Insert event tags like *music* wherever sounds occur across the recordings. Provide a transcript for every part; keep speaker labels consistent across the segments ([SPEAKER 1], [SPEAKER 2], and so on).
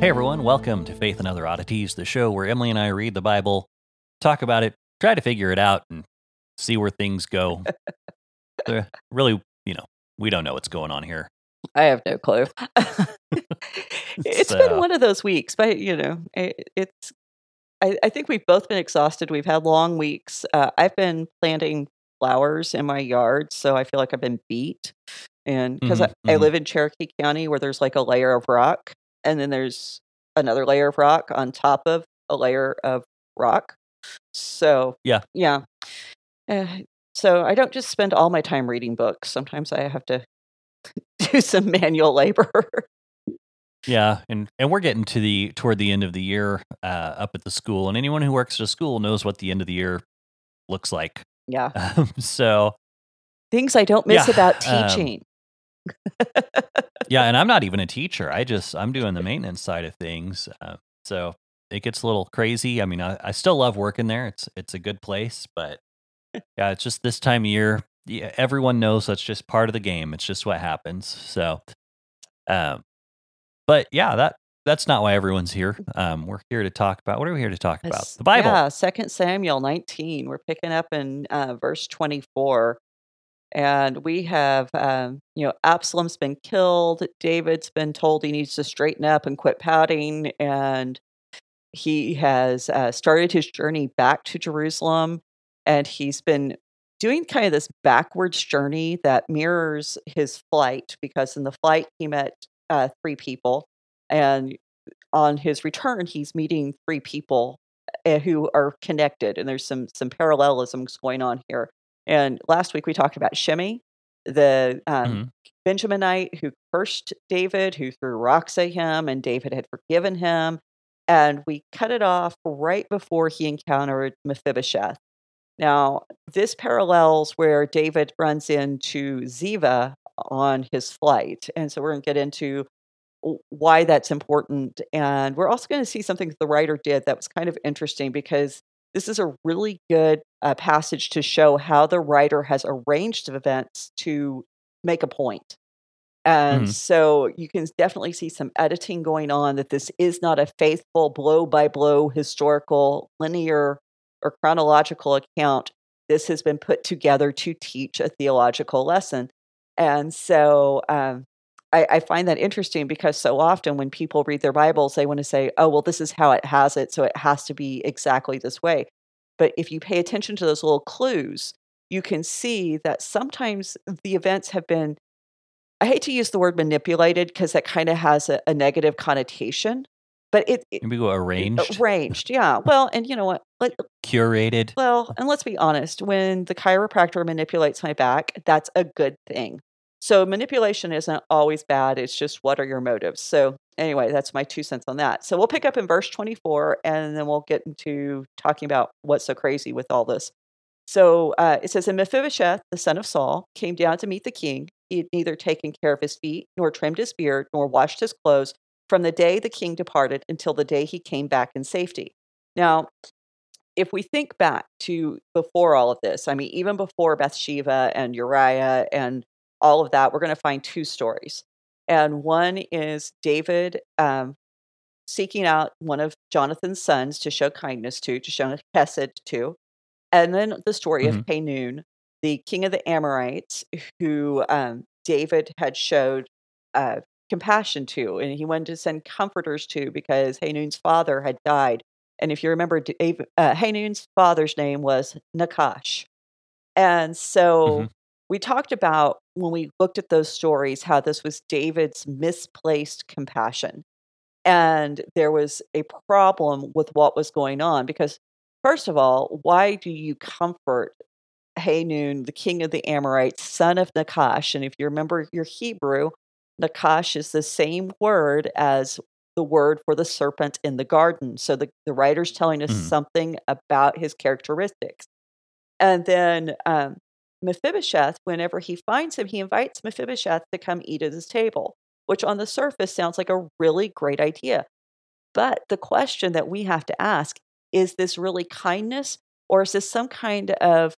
[SPEAKER 1] Hey everyone, welcome to Faith and Other Oddities, the show where Emily and I read the Bible, talk about it, try to figure it out, and see where things go. *laughs* Uh, really, you know, we don't know what's going on here.
[SPEAKER 2] I have no clue. *laughs* *laughs* it's
[SPEAKER 1] So-
[SPEAKER 2] been one of those weeks, but you know, it, it's. I, I think we've both been exhausted. We've had long weeks. Uh, I've been planting flowers in my yard, so I feel like I've been beat. And because
[SPEAKER 1] Mhm,
[SPEAKER 2] I, I
[SPEAKER 1] mhm.
[SPEAKER 2] live in Cherokee County, where there's like a layer of rock, and then there's another layer of rock on top of a layer of rock. So
[SPEAKER 1] Yeah.
[SPEAKER 2] yeah. Uh, so I don't just spend all my time reading books. Sometimes I have to *laughs* do some manual labor.
[SPEAKER 1] Yeah, and and we're getting to the toward the end of the year uh, up at the school, and anyone who works at a school knows what the end of the year looks like.
[SPEAKER 2] yeah.
[SPEAKER 1] Um, *laughs* so
[SPEAKER 2] Things I don't miss
[SPEAKER 1] Yeah,
[SPEAKER 2] about
[SPEAKER 1] um,
[SPEAKER 2] teaching. *laughs*
[SPEAKER 1] yeah, and I'm not even a teacher. I just I'm doing the maintenance side of things. Uh, so it gets a little crazy. I mean, I, I still love working there. It's it's a good place, but yeah, it's just this time of year. Yeah, everyone knows that's just part of the game. It's just what happens. So, um, but yeah, that that's not why everyone's here. Um, we're here to talk about what are we here to talk about? The Bible.
[SPEAKER 2] Yeah, Second Samuel 19. We're picking up in uh, verse 24. And we have, um, you know, Absalom's been killed. David's been told he needs to straighten up and quit pouting. And he has uh, started his journey back to Jerusalem. And he's been doing kind of this backwards journey that mirrors his flight, because in the flight, he met uh, three people. And on his return, he's meeting three people uh, who are connected, and there's some some parallelisms going on here. And last week we talked about Shimei, the um,
[SPEAKER 1] Mhm.
[SPEAKER 2] Benjaminite who cursed David, who threw rocks at him, and David had forgiven him. And we cut it off right before he encountered Mephibosheth. Now, this parallels where David runs into Ziva on his flight. And so we're going to get into why that's important. And we're also going to see something that the writer did that was kind of interesting because this is a really good uh, passage to show how the writer has arranged events to make a point. And
[SPEAKER 1] Mhm.
[SPEAKER 2] so you can definitely see some editing going on that this is not a faithful blow by blow historical linear or chronological account. This has been put together to teach a theological lesson. And so um, I, I find that interesting because so often when people read their Bibles, they want to say, oh, well, this is how it has it. So it has to be exactly this way. But if you pay attention to those little clues, you can see that sometimes the events have been, I hate to use the word manipulated because that kind of has a, a negative connotation, but it, it
[SPEAKER 1] Maybe go arranged,
[SPEAKER 2] arranged. Yeah. Well, and you know what? Let, uh,
[SPEAKER 1] curated.
[SPEAKER 2] well, and let's be honest, when the chiropractor manipulates my back, that's a good thing. So manipulation isn't always bad. It's just what are your motives? So anyway, that's my two cents on that. So we'll pick up in verse 24 and then we'll get into talking about what's so crazy with all this. So uh, it says, And Mephibosheth, the son of Saul, came down to meet the king. He had neither taken care of his feet, nor trimmed his beard, nor washed his clothes from the day the king departed until the day he came back in safety. Now, if we think back to before all of this, I mean, even before Bathsheba and Uriah and all of that, we're going to find two stories. And one is David um, seeking out one of Jonathan's sons to show kindness to, to show Hesed to. And then the story of Hanun, the king of the Amorites, who um, David had showed uh, compassion to, and he wanted to send comforters to because Hanun's father had died. And if you remember, David, uh, Hanun's father's name was Nakash. And so
[SPEAKER 1] Mhm.
[SPEAKER 2] We talked about when we looked at those stories how this was David's misplaced compassion. And there was a problem with what was going on because, first of all, why do you comfort Hanun, the king of the Amorites, son of Nakash? And if you remember your Hebrew, Nakash is the same word as the word for the serpent in the garden. So the, the writer's telling us
[SPEAKER 1] Mhm.
[SPEAKER 2] something about his characteristics. And then um, Mephibosheth, whenever he finds him, he invites Mephibosheth to come eat at his table, which on the surface sounds like a really great idea. But the question that we have to ask is this really kindness, or is this some kind of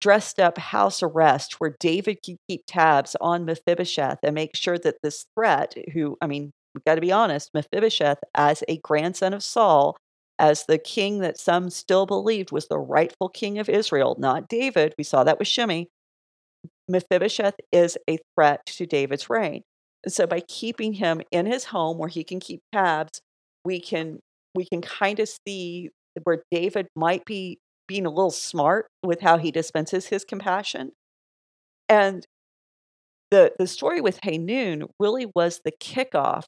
[SPEAKER 2] dressed up house arrest where David can keep tabs on Mephibosheth and make sure that this threat, who, I mean, we've got to be honest, Mephibosheth, as a grandson of Saul, as the king that some still believed was the rightful king of Israel, not David. We saw that with Shimei. Mephibosheth is a threat to David's reign. And so by keeping him in his home where he can keep tabs, we can we can kind of see where David might be being a little smart with how he dispenses his compassion. And the the story with Hanun really was the kickoff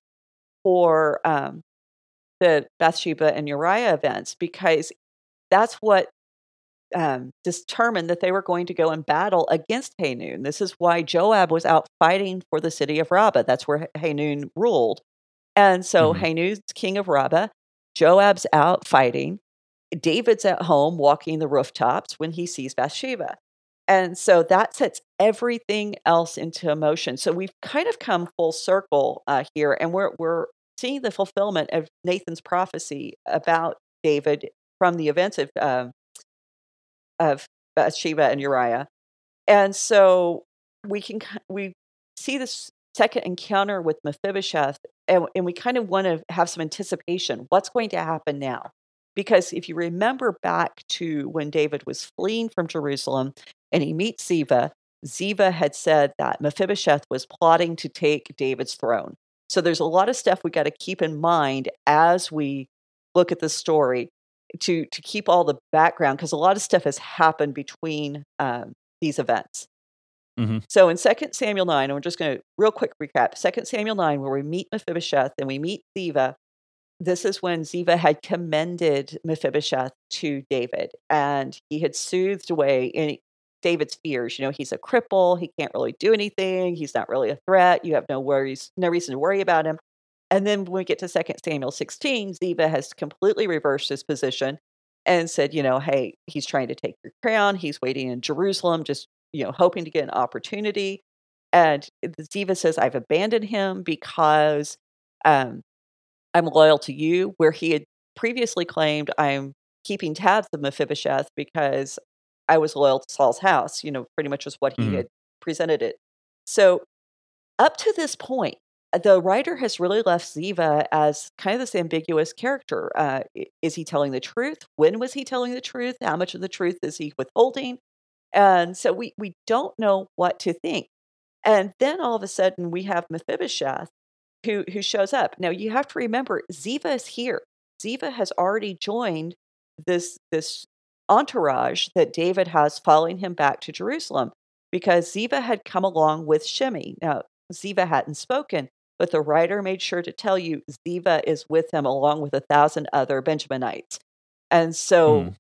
[SPEAKER 2] for um, the Bathsheba and Uriah events because that's what um, determined that they were going to go and battle against Hanun. This is why Joab was out fighting for the city of Rabbah. That's where Hanun ruled. And so
[SPEAKER 1] Mhm.
[SPEAKER 2] Hanun's king of Rabbah, Joab's out fighting. David's at home walking the rooftops when he sees Bathsheba. And so that sets everything else into motion. So we've kind of come full circle uh, here, and we're we're seeing the fulfillment of Nathan's prophecy about David from the events of um, of Bathsheba and Uriah. And so we can we see this second encounter with Mephibosheth, and, and we kind of want to have some anticipation. What's going to happen now? Because if you remember back to when David was fleeing from Jerusalem and he meets Ziva, Ziva had said that Mephibosheth was plotting to take David's throne. So there's a lot of stuff we got to keep in mind as we look at the story to to keep all the background because a lot of stuff has happened between um, these events.
[SPEAKER 1] Mhm.
[SPEAKER 2] So in 2 Samuel 9, and we're just going to real quick recap 2 Samuel 9, where we meet Mephibosheth and we meet Ziva. This is when Ziva had commended Mephibosheth to David, and he had soothed away any David's fears. You know, he's a cripple, he can't really do anything, he's not really a threat, you have no worries, no reason to worry about him. And then when we get to 2 Samuel 16, Ziva has completely reversed his position and said, you know, hey, he's trying to take your crown. He's waiting in Jerusalem, just, you know, hoping to get an opportunity. And Ziva says, I've abandoned him because um, I'm loyal to you, where he had previously claimed I'm keeping tabs of Mephibosheth because I was loyal to Saul's house, you know, pretty much was what he
[SPEAKER 1] Mhm.
[SPEAKER 2] had presented it. So up to this point, the writer has really left Ziva as kind of this ambiguous character. Uh, is he telling the truth? When was he telling the truth? How much of the truth is he withholding? And so we we don't know what to think. And then all of a sudden we have Mephibosheth who who shows up. Now you have to remember Ziva is here. Ziva has already joined this this entourage that David has following him back to Jerusalem because Ziva had come along with Shimei. Now Ziva hadn't spoken, but the writer made sure to tell you Ziva is with him along with a thousand other Benjaminites. And so
[SPEAKER 1] Hmm.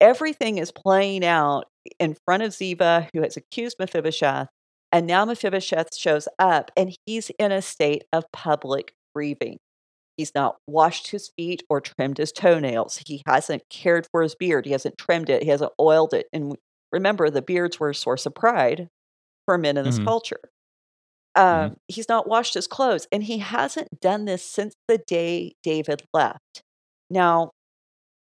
[SPEAKER 2] everything is playing out in front of Ziva, who has accused Mephibosheth. And now Mephibosheth shows up and he's in a state of public grieving. He's not washed his feet or trimmed his toenails. He hasn't cared for his beard. He hasn't trimmed it. He hasn't oiled it. And remember, the beards were a source of pride for men in this
[SPEAKER 1] Mhm.
[SPEAKER 2] culture. Um, He's not washed his clothes. And he hasn't done this since the day David left. Now,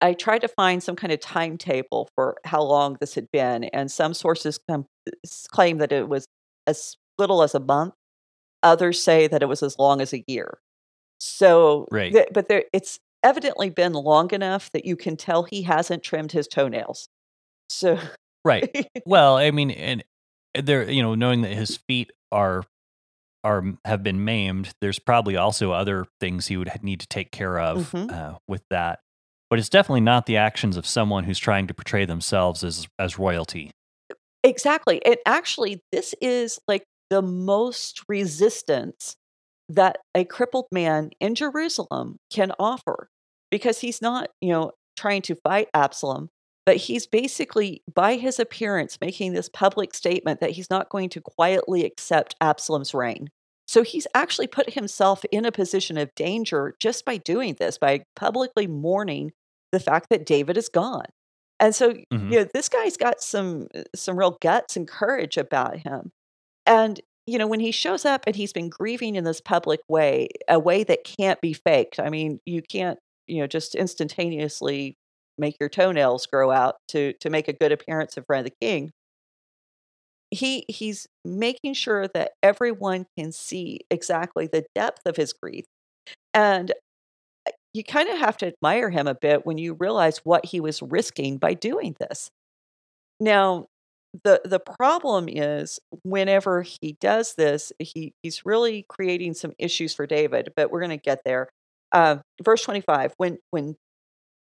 [SPEAKER 2] I tried to find some kind of timetable for how long this had been, and some sources claim that it was as little as a month. Others say that it was as long as a year. So,
[SPEAKER 1] Right.
[SPEAKER 2] th- but there, it's evidently been long enough that you can tell he hasn't trimmed his toenails. So,
[SPEAKER 1] Right. *laughs* Well, I mean, and there, you know, knowing that his feet are are have been maimed, there's probably also other things he would need to take care of
[SPEAKER 2] Mhm.
[SPEAKER 1] uh, with that. But it's definitely not the actions of someone who's trying to portray themselves as as royalty.
[SPEAKER 2] Exactly. And actually, this is like the most resistance that a crippled man in Jerusalem can offer because he's not, you know, trying to fight Absalom, but he's basically, by his appearance, making this public statement that he's not going to quietly accept Absalom's reign. So he's actually put himself in a position of danger just by doing this, by publicly mourning the fact that David is gone. And so,
[SPEAKER 1] Mhm.
[SPEAKER 2] you know, this guy's got some uh, some real guts and courage about him. And you know, when he shows up and he's been grieving in this public way, a way that can't be faked. I mean, you can't, you know, just instantaneously make your toenails grow out to to make a good appearance in front of the king. He he's making sure that everyone can see exactly the depth of his grief. And uh, you kind of have to admire him a bit when you realize what he was risking by doing this. Now, the the problem is whenever he does this, he he's really creating some issues for David, but we're going to get there. Uh, verse 25, when when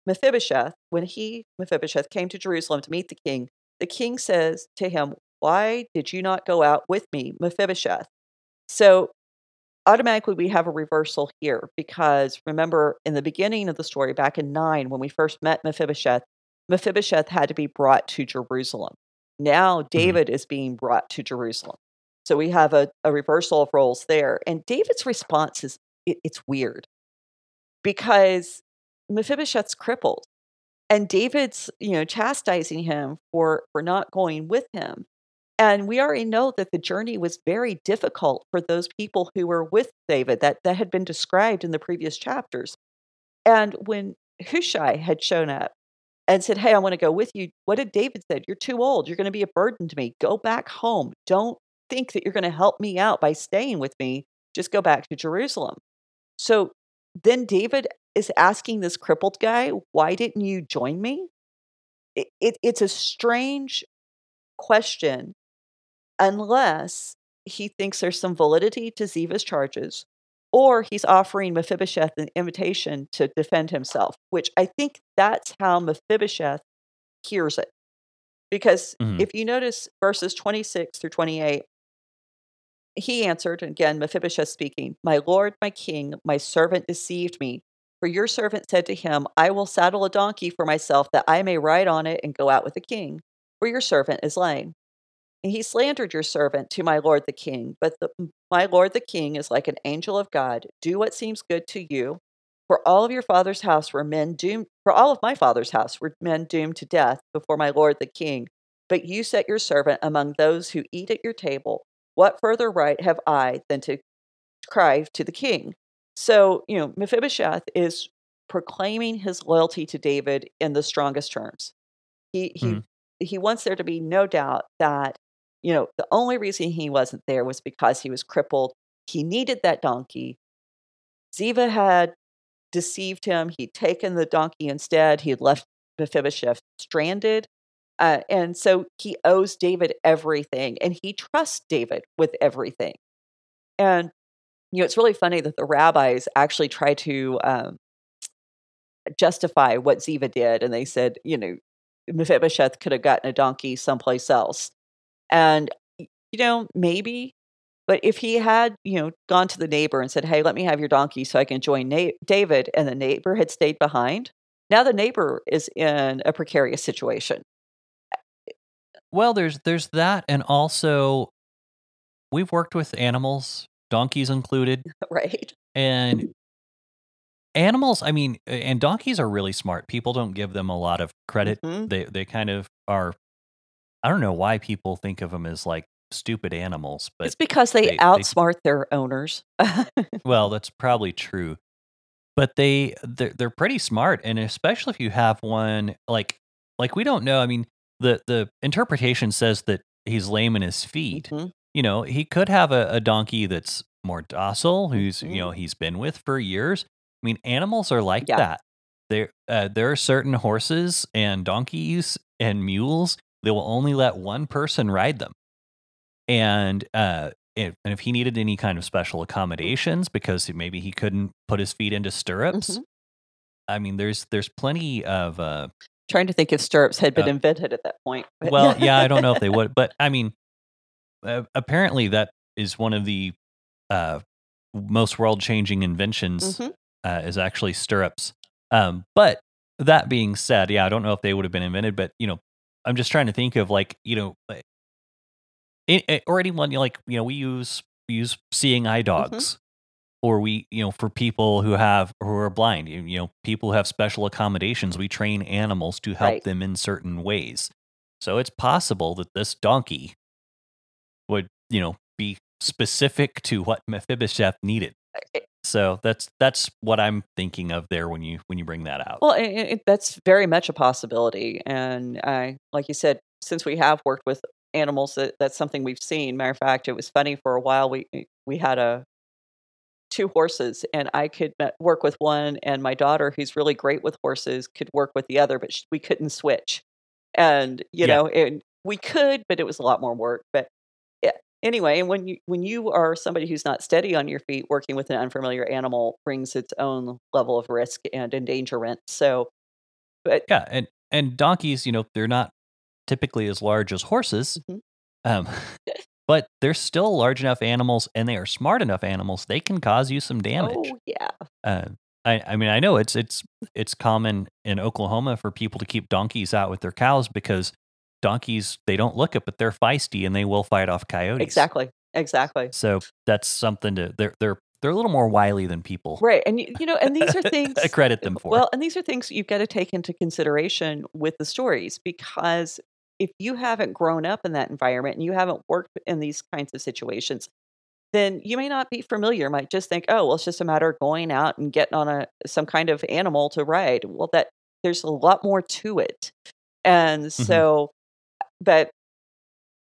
[SPEAKER 2] Mephibosheth, when he Mephibosheth came to Jerusalem to meet the king, the king says to him, "Why did you not go out with me, Mephibosheth?" So automatically we have a reversal here because remember in the beginning of the story back in 9 when we first met Mephibosheth Mephibosheth had to be brought to Jerusalem. Now mm-hmm. David is being brought to Jerusalem. So we have a, a reversal of roles there. And David's response is it, it's weird because Mephibosheth's crippled and David's, you know, chastising him for for not going with him. And we already know that the journey was very difficult for those people who were with David that that had been described in the previous chapters. And when Hushai had shown up and said, Hey, I want to go with you. What did David said? You're too old. You're going to be a burden to me. Go back home. Don't think that you're going to help me out by staying with me. Just go back to Jerusalem. So then David is asking this crippled guy, Why didn't you join me? It, it, it's a strange question unless he thinks there's some validity to Ziva's charges or he's offering Mephibosheth an invitation to defend himself, which I think that's how Mephibosheth hears it. Because
[SPEAKER 1] Mhm.
[SPEAKER 2] if you notice verses 26 through 28, he answered, again, Mephibosheth speaking, My lord, my king, my servant deceived me. For your servant said to him, I will saddle a donkey for myself that I may ride on it and go out with the king, for your servant is lame. And he slandered your servant to my lord the king. But the, my lord the king is like an angel of God. Do what seems good to you. For all of your father's house were men doomed, for all of my father's house were men doomed to death before my lord the king. But you set your servant among those who eat at your table. What further right have I than to cry to the king? So, you know, Mephibosheth is proclaiming his loyalty to David in the strongest terms. He he
[SPEAKER 1] Mhm.
[SPEAKER 2] he wants there to be no doubt that you know the only reason he wasn't there was because he was crippled. He needed that donkey. Ziva had deceived him. He'd taken the donkey instead. He had left Mephibosheth stranded. Uh, and so he owes David everything and he trusts David with everything. And, you know, it's really funny that the rabbis actually try to um, justify what Ziva did. And they said, you know, Mephibosheth could have gotten a donkey someplace else. And, you know, maybe, but if he had, you know, gone to the neighbor and said, hey, let me have your donkey so I can join Na- David, and the neighbor had stayed behind, now the neighbor is in a precarious situation.
[SPEAKER 1] Well, there's there's that, and also we've worked with animals, donkeys included, *laughs*
[SPEAKER 2] right?
[SPEAKER 1] and animals. I mean, and donkeys are really smart. People don't give them a lot of credit.
[SPEAKER 2] Mhm.
[SPEAKER 1] They they kind of are. I don't know why people think of them as like stupid animals, but
[SPEAKER 2] it's because they,
[SPEAKER 1] they- they-
[SPEAKER 2] outsmart their owners. *laughs*
[SPEAKER 1] well, that's probably true. But they they're, they're pretty smart, and especially if you have one like like we don't know. I mean, the the interpretation says that he's lame in his feet.
[SPEAKER 2] Mhm.
[SPEAKER 1] You know, he could have a, a donkey that's more docile, who's you know he's been with for years. I mean, animals are like
[SPEAKER 2] Yeah.
[SPEAKER 1] that. There uh, there are certain horses and donkeys and mules that will only let one person ride them, and uh, if, and if he needed any kind of special accommodations because maybe he couldn't put his feet into stirrups,
[SPEAKER 2] Mhm.
[SPEAKER 1] I mean, there's there's plenty of uh,
[SPEAKER 2] Trying to think if stirrups had been
[SPEAKER 1] Uh,
[SPEAKER 2] invented at that point. but-
[SPEAKER 1] well, *laughs* yeah, I don't know if they would, but I mean, uh, apparently that is one of the uh, most world changing inventions
[SPEAKER 2] Mhm.
[SPEAKER 1] uh, is actually stirrups. Um, but that being said, yeah, I don't know if they would have been invented, but you know, I'm just trying to think of like you know, like, a- a- or anyone you know, like you know, we use we use seeing eye
[SPEAKER 2] Mm-hmm.
[SPEAKER 1] dogs. Or we, you know, for people who have who are blind, you, you know, people who have special accommodations, we train animals to help
[SPEAKER 2] Right.
[SPEAKER 1] them in certain ways. So it's possible that this donkey would, you know, be specific to what Mephibosheth needed.
[SPEAKER 2] Eh, eh,
[SPEAKER 1] So that's that's what I'm thinking of there when you when you bring that out.
[SPEAKER 2] Well, it, it, that's very much a possibility. And I, like you said, since we have worked with animals, that, that's something we've seen. Matter of fact, it was funny for a while. We we had a two horses, and I could work with one, and my daughter, who's really great with horses, could work with the other, but sh we couldn't switch. And you
[SPEAKER 1] Yeah.
[SPEAKER 2] know, and we could, but it was a lot more work. But anyway, and when you when you are somebody who's not steady on your feet, working with an unfamiliar animal brings its own level of risk and endangerment. So, but
[SPEAKER 1] Yeah, and and donkeys, you know, they're not typically as large as horses,
[SPEAKER 2] Mhm.
[SPEAKER 1] um, *laughs* but they're still large enough animals, and they are smart enough animals. They can cause you some damage.
[SPEAKER 2] oh yeah,
[SPEAKER 1] Uh, I, I mean, I know it's it's it's common in Oklahoma for people to keep donkeys out with their cows because donkeys they don't look it, but they're feisty and they will fight off coyotes.
[SPEAKER 2] exactly, exactly.
[SPEAKER 1] So that's something to they're they're they're a little more wily than people.
[SPEAKER 2] Right, and you, you know, and these are *laughs* things
[SPEAKER 1] I credit them for.
[SPEAKER 2] Well, and these are things you've got to take into consideration with the stories because if you haven't grown up in that environment and you haven't worked in these kinds of situations, then you may not be familiar. Might just think, oh, well, it's just a matter of going out and getting on a some kind of animal to ride. Well, that there's a lot more to it, and mm-hmm. so, but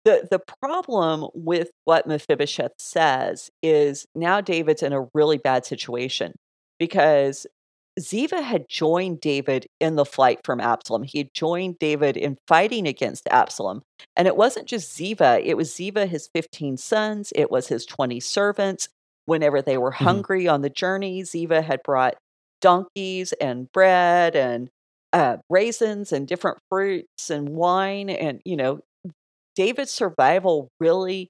[SPEAKER 2] the the problem with what Mephibosheth says is now David's in a really bad situation because Ziva had joined David in the flight from Absalom. He had joined David in fighting against Absalom. And it wasn't just Ziva, it was Ziva, his 15 sons, it was his 20 servants. Whenever they were
[SPEAKER 1] Mhm.
[SPEAKER 2] hungry on the journey, Ziva had brought donkeys and bread and uh, raisins and different fruits and wine. And, you know, David's survival really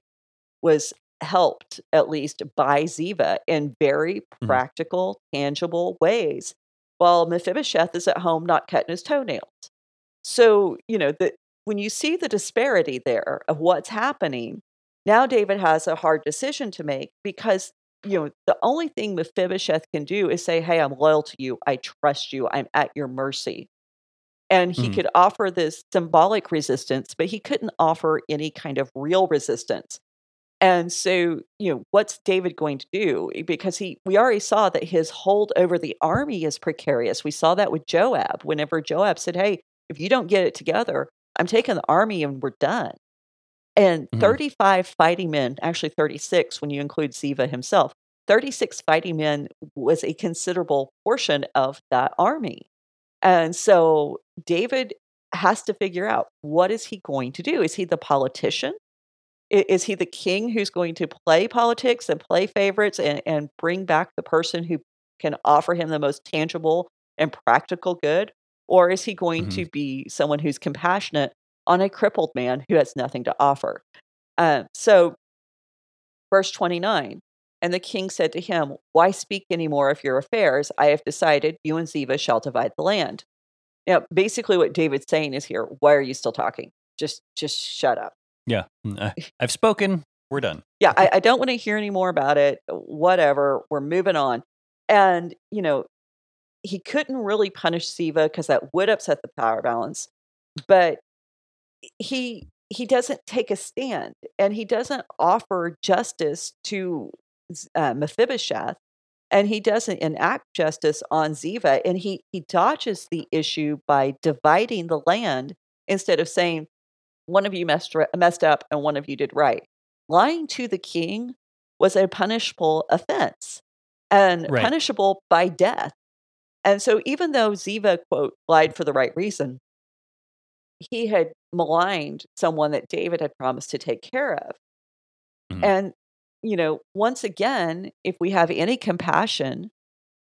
[SPEAKER 2] was helped, at least by Ziva, in very
[SPEAKER 1] Mhm.
[SPEAKER 2] practical, tangible ways, while Mephibosheth is at home not cutting his toenails. So, you know, the, when you see the disparity there of what's happening, now David has a hard decision to make because, you know, the only thing Mephibosheth can do is say, Hey, I'm loyal to you. I trust you. I'm at your mercy. And he
[SPEAKER 1] Mhm.
[SPEAKER 2] could offer this symbolic resistance, but he couldn't offer any kind of real resistance. And so, you know, what's David going to do? Because he, we already saw that his hold over the army is precarious. We saw that with Joab. Whenever Joab said, "Hey, if you don't get it together, I'm taking the army and we're done." And
[SPEAKER 1] Mhm.
[SPEAKER 2] 35 fighting men, actually 36 when you include Ziva himself, 36 fighting men was a considerable portion of that army. And so David has to figure out what is he going to do? Is he the politician? Is he the king who's going to play politics and play favorites and, and bring back the person who can offer him the most tangible and practical good? Or is he going
[SPEAKER 1] Mhm.
[SPEAKER 2] to be someone who's compassionate on a crippled man who has nothing to offer? Um, so, verse 29 And the king said to him, Why speak any more of your affairs? I have decided you and Ziva shall divide the land. Now, basically, what David's saying is here, why are you still talking? Just, just shut up.
[SPEAKER 1] yeah, mm, *laughs* I've spoken. We're done.
[SPEAKER 2] Yeah, I, I don't want to hear any more about it. Whatever, we're moving on. And, you know, he couldn't really punish Ziva because that would upset the power balance. But he he doesn't take a stand and he doesn't offer justice to uh, Mephibosheth and he doesn't enact justice on Ziva and he he dodges the issue by dividing the land instead of saying one of you messed messed up and one of you did right. Lying to the king was a punishable offense and
[SPEAKER 1] Right.
[SPEAKER 2] punishable by death. And so even though Ziva quote lied for the right reason, he had maligned someone that David had promised to take care of.
[SPEAKER 1] Mhm.
[SPEAKER 2] And, you know, once again, if we have any compassion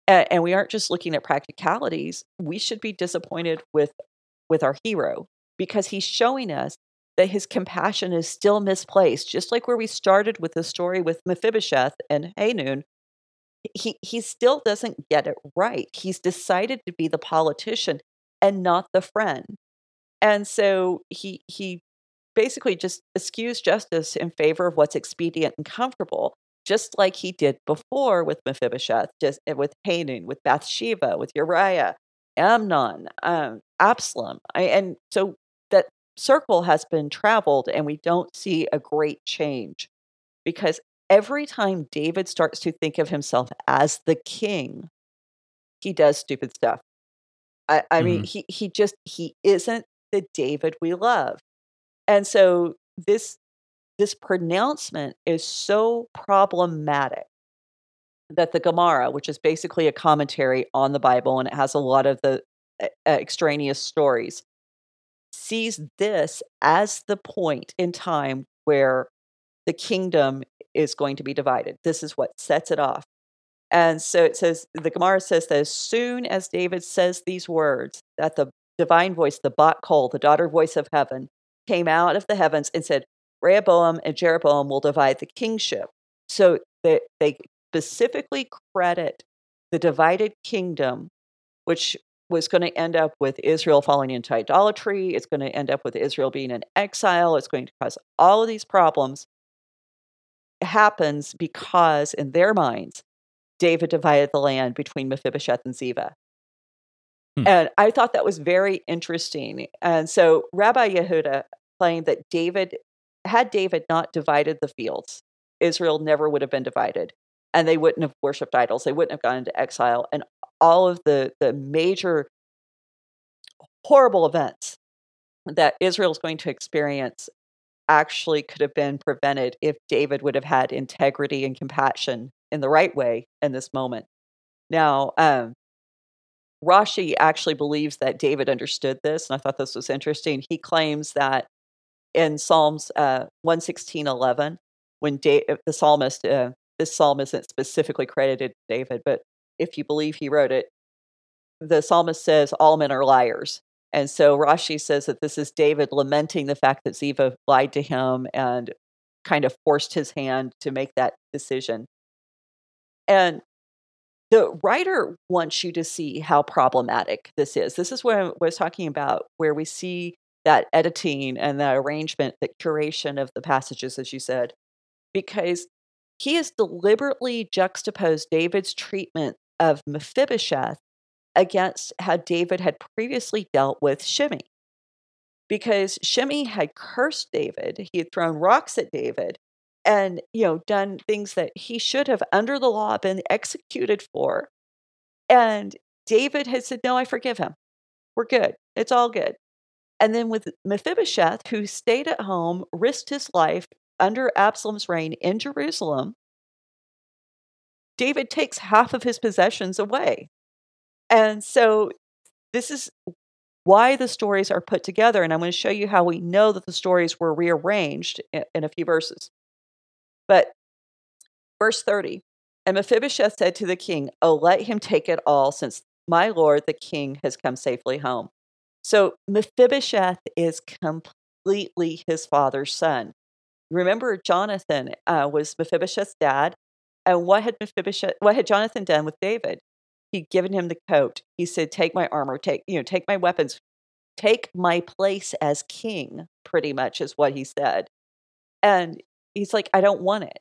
[SPEAKER 2] and, and we aren't just looking at practicalities, we should be disappointed with with our hero because he's showing us that his compassion is still misplaced, just like where we started with the story with Mephibosheth and Hanun. He he still doesn't get it right. He's decided to be the politician and not the friend. And so he he basically just eschews justice in favor of what's expedient and comfortable. just like he did before with Mephibosheth, just eh, with Hanun, with Bathsheba, with Uriah, Amnon, um, Absalom. I, and so that circle has been traveled, and we don't see a great change because every time David starts to think of himself as the king, he does stupid stuff. I, I mm-hmm. mean, he he just he isn't the David we love. And so this this pronouncement is so problematic that the Gemara, which is basically a commentary on the Bible and it has a lot of the uh, extraneous stories, sees this as the point in time where the kingdom is going to be divided. This is what sets it off. And so it says, the Gemara says that as soon as David says these words, that the divine voice, the Bat Kol, the daughter voice of heaven, came out of the heavens and said, Rehoboam and Jeroboam will divide the kingship. So they, they specifically credit the divided kingdom, which was going to end up with Israel falling into idolatry. It's going to end up with Israel being in exile. It's going to cause all of these problems. It happens because, in their minds, David divided the land between Mephibosheth and Ziva. Hmm. And I thought that was very interesting. And so Rabbi Yehuda claimed that David, had David not divided the fields, Israel never would have been divided. And they wouldn't have worshiped idols. They wouldn't have gone into exile. And all of the, the major horrible events that Israel is going to experience actually could have been prevented if David would have had integrity and compassion in the right way in this moment. Now, um, Rashi actually believes that David understood this, and I thought this was interesting. He claims that in Psalms uh, 116.11, when da- uh, the psalmist, uh, this psalm isn't specifically credited to David, but if you believe he wrote it, the psalmist says, All men are liars. And so Rashi says that this is David lamenting the fact that Ziva lied to him and kind of forced his hand to make that decision. And the writer wants you to see how problematic this is. This is what I was talking about, where we see that editing and the arrangement, the curation of the passages, as you said, because he has deliberately juxtaposed David's treatment of Mephibosheth against how David had previously dealt with Shimei. Because Shimei had cursed David, he had thrown rocks at David, and you know done things that he should have under the law been executed for and david had said no i forgive him. We're good. It's all good. And then with mephibosheth who stayed at home risked his life under absalom's reign in jerusalem david takes half of his possessions away. And so this is why the stories are put together and i'm going to show you how we know that the stories were rearranged in a few verses but verse 30 And Mephibosheth said to the king, Oh, let him take it all, since my lord the king has come safely home. So Mephibosheth is completely his father's son. Remember, Jonathan uh, was Mephibosheth's dad. And what had Mephibosheth, what had Jonathan done with David? He'd given him the coat. He said, Take my armor, take, you know, take my weapons, take my place as king, pretty much is what he said. And he's like, I don't want it.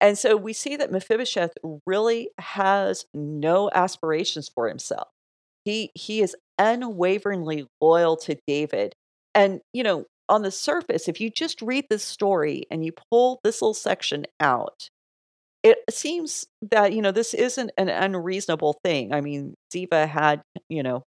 [SPEAKER 2] And so we see that Mephibosheth really has no aspirations for himself. He he is unwaveringly loyal to David. And you know, on the surface, if you just read this story and you pull this little section out, it seems that you know this isn't an unreasonable thing. I mean, Ziva had you know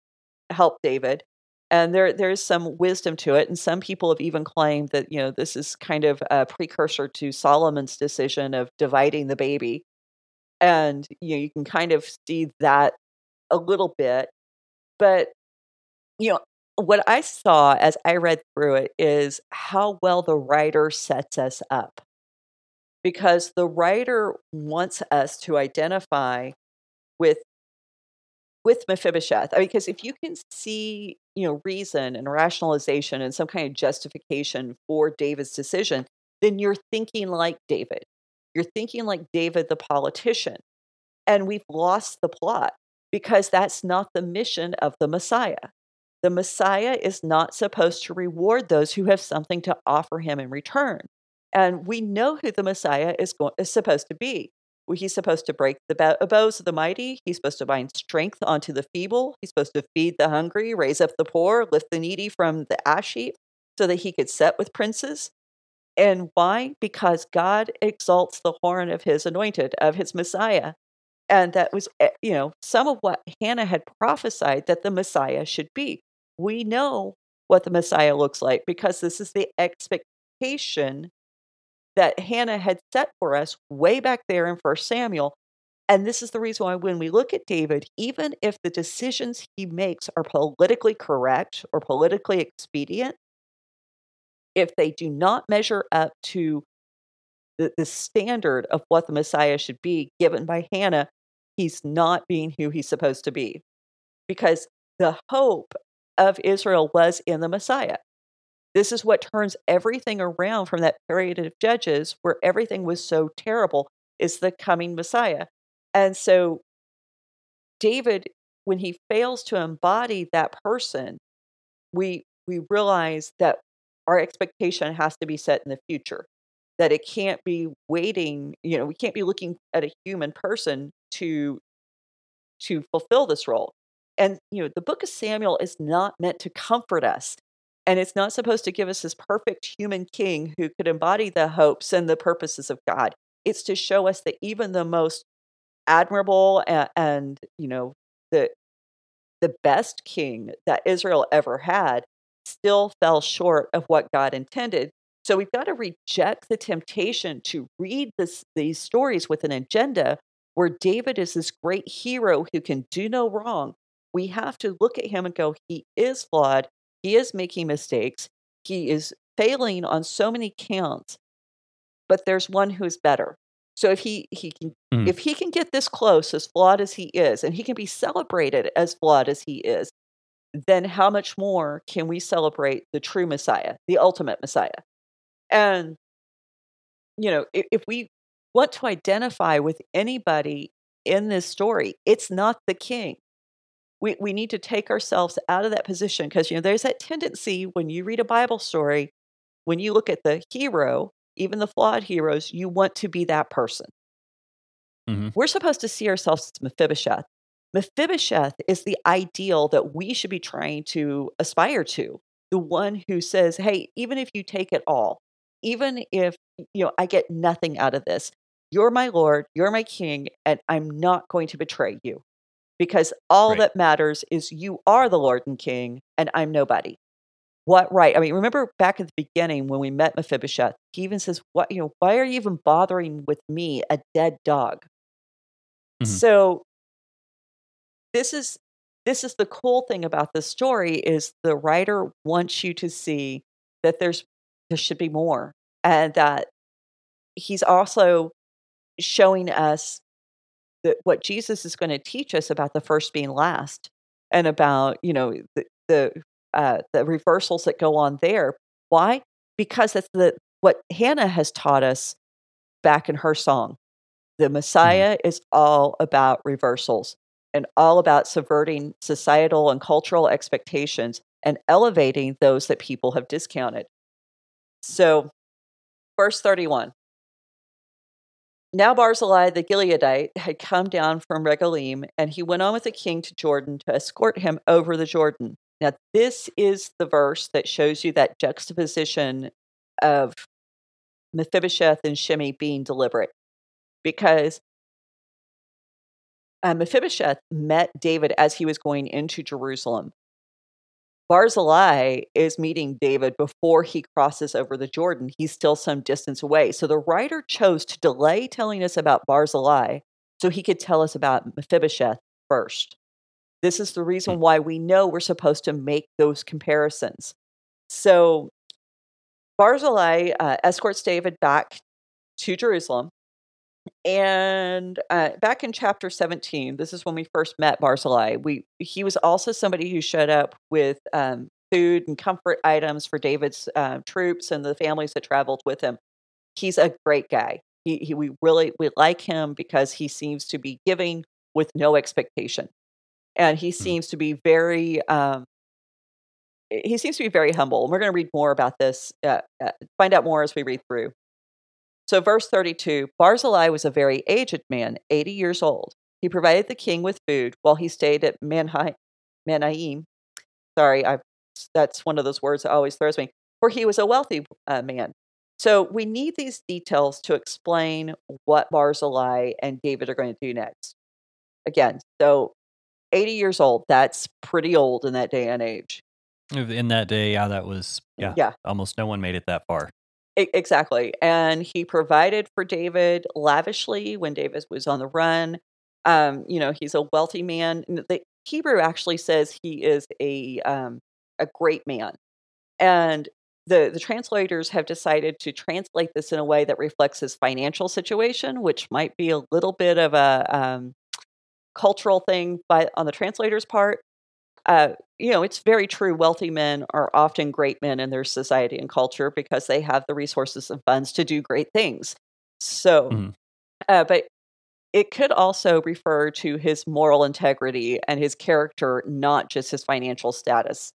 [SPEAKER 2] helped David, and there there's some wisdom to it and some people have even claimed that you know this is kind of a precursor to Solomon's decision of dividing the baby. And you know you can kind of see that a little bit but you know what I saw as I read through it is how well the writer sets us up. Because the writer wants us to identify with with Mephibosheth. I mean, because if you can see, you know, reason and rationalization and some kind of justification for David's decision, then you're thinking like David. You're thinking like David, the politician. And we've lost the plot because that's not the mission of the Messiah. The Messiah is not supposed to reward those who have something to offer him in return. And we know who the Messiah is, go- is supposed to be. He's supposed to break the bows of the mighty. He's supposed to bind strength onto the feeble. He's supposed to feed the hungry, raise up the poor, lift the needy from the ash heap so that he could set with princes. And why? Because God exalts the horn of his anointed, of his Messiah. And that was, eh, you know, some of what Hannah had prophesied that the Messiah should be. We know what the Messiah looks like because this is the expectation that Hannah had set for us way back there in First Samuel. And this is the reason why when we look at David, even if the decisions he makes are politically correct or politically expedient, if they do not measure up to the, the standard of what the Messiah should be given by Hannah, he's not being who he's supposed to be. Because the hope of Israel was in the Messiah. This is what turns everything around from that period of Judges where everything was so terrible, is the coming Messiah. And so, David, when he fails to embody that person, we we realize that our expectation has to be set in the future that it can't be waiting you know we can't be looking at a human person to to fulfill this role and you know the book of samuel is not meant to comfort us and it's not supposed to give us this perfect human king who could embody the hopes and the purposes of god it's to show us that even the most admirable and, and you know the the best king that israel ever had still fell short of what God intended. So we've got to reject the temptation to read this, these stories with an agenda where David is this great hero who can do no wrong. We have to look at him and go, he is flawed. He is making mistakes. He is failing on so many counts, but there's one who is better. So if he he can mm. if he can get this close, as flawed as he is, and he can be celebrated as flawed as he is, then how much more can we celebrate the true Messiah, the ultimate Messiah? And, you know, if, if we want to identify with anybody in this story, it's not the king. We, we need to take ourselves out of that position because, you know, there's that tendency when you read a Bible story, when you look at the hero, even the flawed heroes, you want to be that person. Mm-hmm. We're supposed to see ourselves as Mephibosheth. Mephibosheth is the ideal that we should be trying to aspire to. The one who says, Hey, even if you take it all, even if you know I get nothing out of this, you're my Lord, you're my King, and I'm not going to betray you. Because all right. that matters is you are the Lord and King, and I'm nobody. What right? I mean, remember back at the beginning when we met Mephibosheth, he even says, What, you know, why are you even bothering with me, a dead dog? Mm-hmm. So this is this is the cool thing about this story is the writer wants you to see that there's there should be more and that he's also showing us that what Jesus is going to teach us about the first being last and about you know the the, uh, the reversals that go on there. Why? Because that's the what Hannah has taught us back in her song. The mm-hmm. Messiah mm-hmm. is all about reversals and all about subverting societal and cultural expectations and elevating those that people have discounted. So, verse 31. Now Barzillai the Gileadite had come down from Regalim, and he went on with the king to Jordan to escort him over the Jordan. Now, this is the verse that shows you that juxtaposition of Mephibosheth and Shimei being deliberate. Because uh, Mephibosheth met David as he was going into Jerusalem. Barzillai is meeting David before he crosses over the Jordan. He's still some distance away. So the writer chose to delay telling us about Barzillai so he could tell us about Mephibosheth first. This is the reason hmm. why we know we're supposed to make those comparisons. So Barzillai uh, escorts David back to Jerusalem. And uh, back in chapter 17, this is when we first met Barzillai. We he was also somebody who showed up with um, food and comfort items for David's uh, troops and the families that traveled with him. He's a great guy. He, he we really we like him because he seems to be giving with no expectation, and he mm-hmm. seems to be very um, he seems to be very humble. And we're going to read more about this, uh, uh, find out more as we read through. So, verse 32 Barzillai was a very aged man, 80 years old. He provided the king with food while he stayed at Manhi- Manaim. Sorry, I've, that's one of those words that always throws me. For he was a wealthy uh, man. So, we need these details to explain what Barzillai and David are going to do next. Again, so 80 years old, that's pretty old in that day and age.
[SPEAKER 1] In that day, yeah, that was yeah,
[SPEAKER 2] Yeah.
[SPEAKER 1] Almost no one made it that far.
[SPEAKER 2] Exactly. And he provided for David lavishly when David was on the run. Um, you know, he's a wealthy man. The Hebrew actually says he is a um, a great man. And the the translators have decided to translate this in a way that reflects his financial situation, which might be a little bit of a um, cultural thing by on the translator's part. Uh, you know, it's very true. Wealthy men are often great men in their society and culture because they have the resources and funds to do great things. So,
[SPEAKER 1] Mhm.
[SPEAKER 2] uh, but it could also refer to his moral integrity and his character, not just his financial status.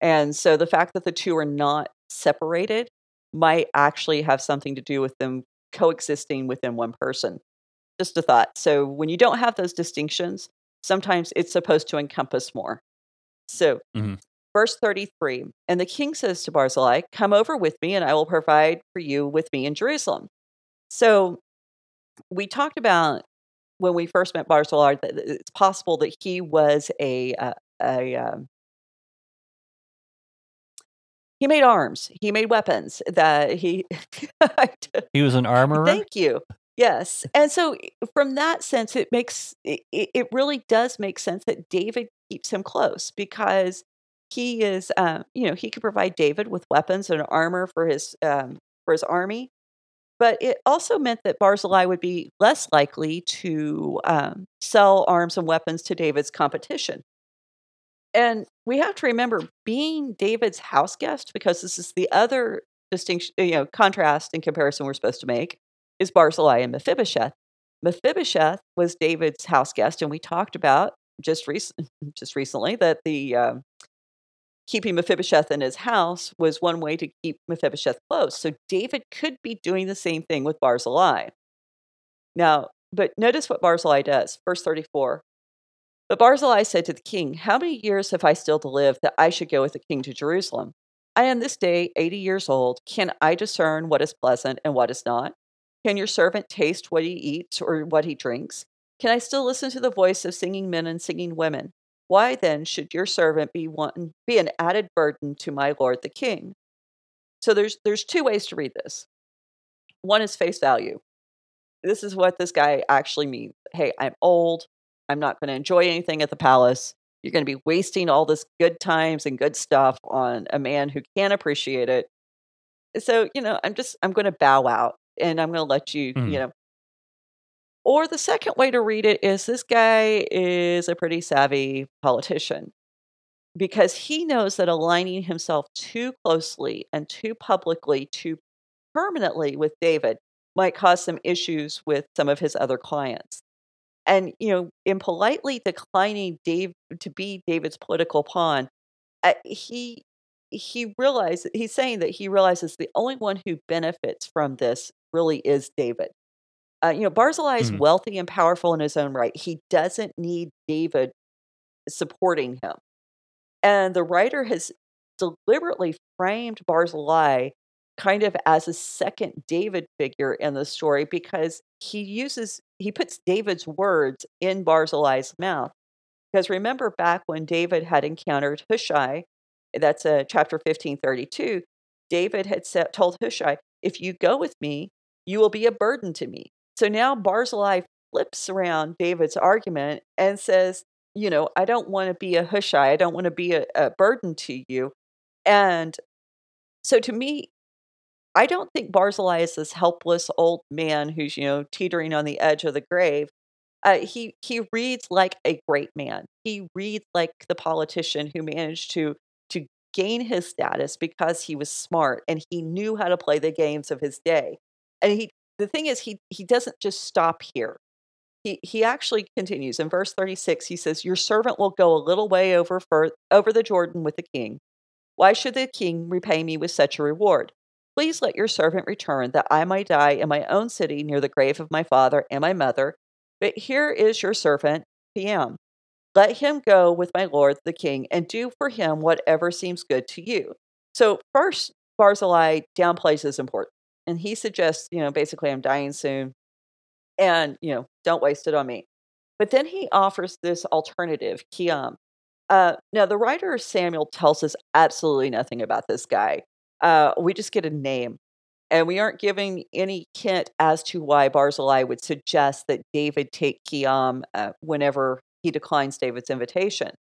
[SPEAKER 2] And so the fact that the two are not separated might actually have something to do with them coexisting within one person. Just a thought. So when you don't have those distinctions, sometimes it's supposed to encompass more. So,
[SPEAKER 1] Mhm.
[SPEAKER 2] verse 33 And the king says to Barzillai, Come over with me, and I will provide for you with me in Jerusalem. So, we talked about when we first met Barzillai that it's possible that he was a, uh, a um, he made arms, he made weapons. That he, *laughs*
[SPEAKER 1] He was an armorer.
[SPEAKER 2] Thank you. Yes. And so from that sense, it makes it it really does make sense that David keeps him close because he is, um, you know, he could provide David with weapons and armor for his um, for his army. But it also meant that Barzillai would be less likely to um, sell arms and weapons to David's competition. And we have to remember being David's house guest, because this is the other distinction, you know, contrast and comparison we're supposed to make, is Barzillai and Mephibosheth. Mephibosheth was David's house guest, and we talked about just recent, *laughs* just recently that the um, keeping Mephibosheth in his house was one way to keep Mephibosheth close. So David could be doing the same thing with Barzillai. Now, but notice what Barzillai does. Verse 34. But Barzillai said to the king, How many years have I still to live that I should go with the king to Jerusalem? I am this day 80 years old. Can I discern what is pleasant and what is not? Can your servant taste what he eats or what he drinks? Can I still listen to the voice of singing men and singing women? Why then should your servant be one be an added burden to my lord the king? So there's there's two ways to read this. One is face value. This is what this guy actually means. Hey, I'm old. I'm not going to enjoy anything at the palace. You're going to be wasting all this good times and good stuff on a man who can't appreciate it. So, you know, I'm just I'm going to bow out and I'm going to let you,
[SPEAKER 1] Mhm.
[SPEAKER 2] you know. Or the second way to read it is this guy is a pretty savvy politician because he knows that aligning himself too closely and too publicly, too permanently with David might cause some issues with some of his other clients. And, you know, in politely declining Dave to be David's political pawn, uh, he he realizes he's saying that he realizes the only one who benefits from this really is David. Uh, you know, Barzillai is
[SPEAKER 1] Mhm.
[SPEAKER 2] wealthy and powerful in his own right. He doesn't need David supporting him. And the writer has deliberately framed Barzillai kind of as a second David figure in the story because he uses he puts David's words in Barzillai's mouth. Because remember back when David had encountered Hushai, that's uh, chapter 15, 32, David had said, told Hushai, if you go with me, you will be a burden to me. So now Barzillai flips around David's argument and says, you know, I don't want to be a Hushai. I don't want to be a, a burden to you. And so to me, I don't think Barzillai is this helpless old man who's, you know, teetering on the edge of the grave. Uh, he he reads like a great man. He reads like the politician who managed to to gain his status because he was smart and he knew how to play the games of his day. And he the thing is he he doesn't just stop here. He he actually continues in verse 36 he says your servant will go a little way over for over the Jordan with the king. Why should the king repay me with such a reward? Please let your servant return, that I may die in my own city near the grave of my father and my mother. But here is your servant, Kiam. Let him go with my lord the king, and do for him whatever seems good to you. So, first, Barzillai downplays his importance, and he suggests, you know, basically, I'm dying soon, and, you know, don't waste it on me. But then he offers this alternative, Kiam. Uh, now, the writer Samuel tells us absolutely nothing about this guy. Uh, we just get a name, and we aren't giving any hint as to why Barzillai would suggest that David take Kiam uh, whenever he declines David's invitation.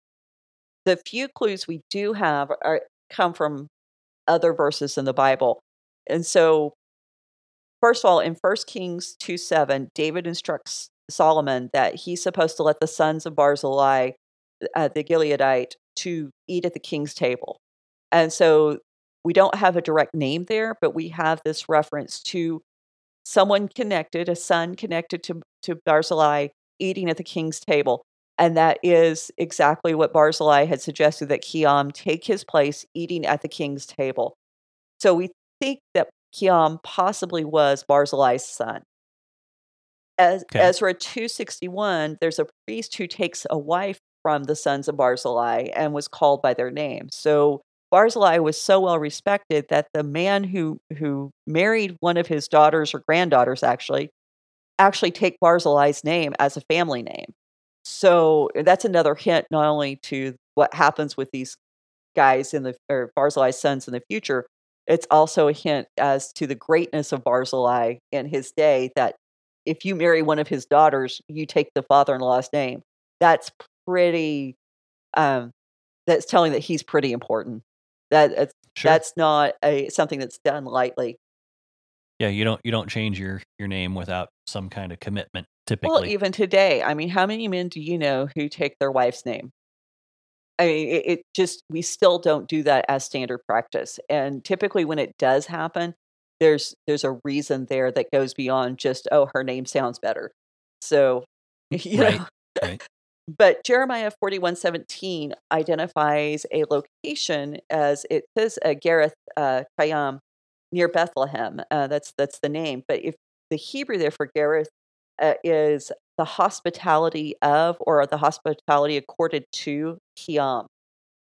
[SPEAKER 2] The few clues we do have are, come from other verses in the Bible. And so, first of all, in 1 Kings 2 7, David instructs Solomon that he's supposed to let the sons of Barzillai, uh, the Gileadite, to eat at the king's table. And so we don't have a direct name there, but we have this reference to someone connected, a son connected to, to Barzillai eating at the king's table. And that is exactly what Barzillai had suggested that Kiam take his place eating at the king's table. So we think that Kiam possibly was Barzillai's son. As okay. Ezra 261, there's a priest who takes a wife from the sons of Barzillai and was called by their name. So Barzillai was so well respected that the man who who married one of his daughters or granddaughters actually actually take Barzillai's name as a family name. So that's another hint not only to what happens with these guys in the or Barzillai's sons in the future, it's also a hint as to the greatness of Barzillai in his day that if you marry one of his daughters, you take the father-in-law's name. That's pretty. Um, that's telling that he's pretty important. That sure. that's not a something that's done lightly.
[SPEAKER 1] Yeah, you don't you don't change your your name without some kind of commitment. Typically,
[SPEAKER 2] well, even today, I mean, how many men do you know who take their wife's name? I mean, it, it just we still don't do that as standard practice, and typically when it does happen, there's there's a reason there that goes beyond just oh her name sounds better so *laughs* you right, know right. *laughs* but jeremiah 41 17 identifies a location as it says uh, Geruth uh, Kiam, near bethlehem uh, that's that's the name but if the hebrew there for Geruth uh, is the hospitality of or the hospitality accorded to kiam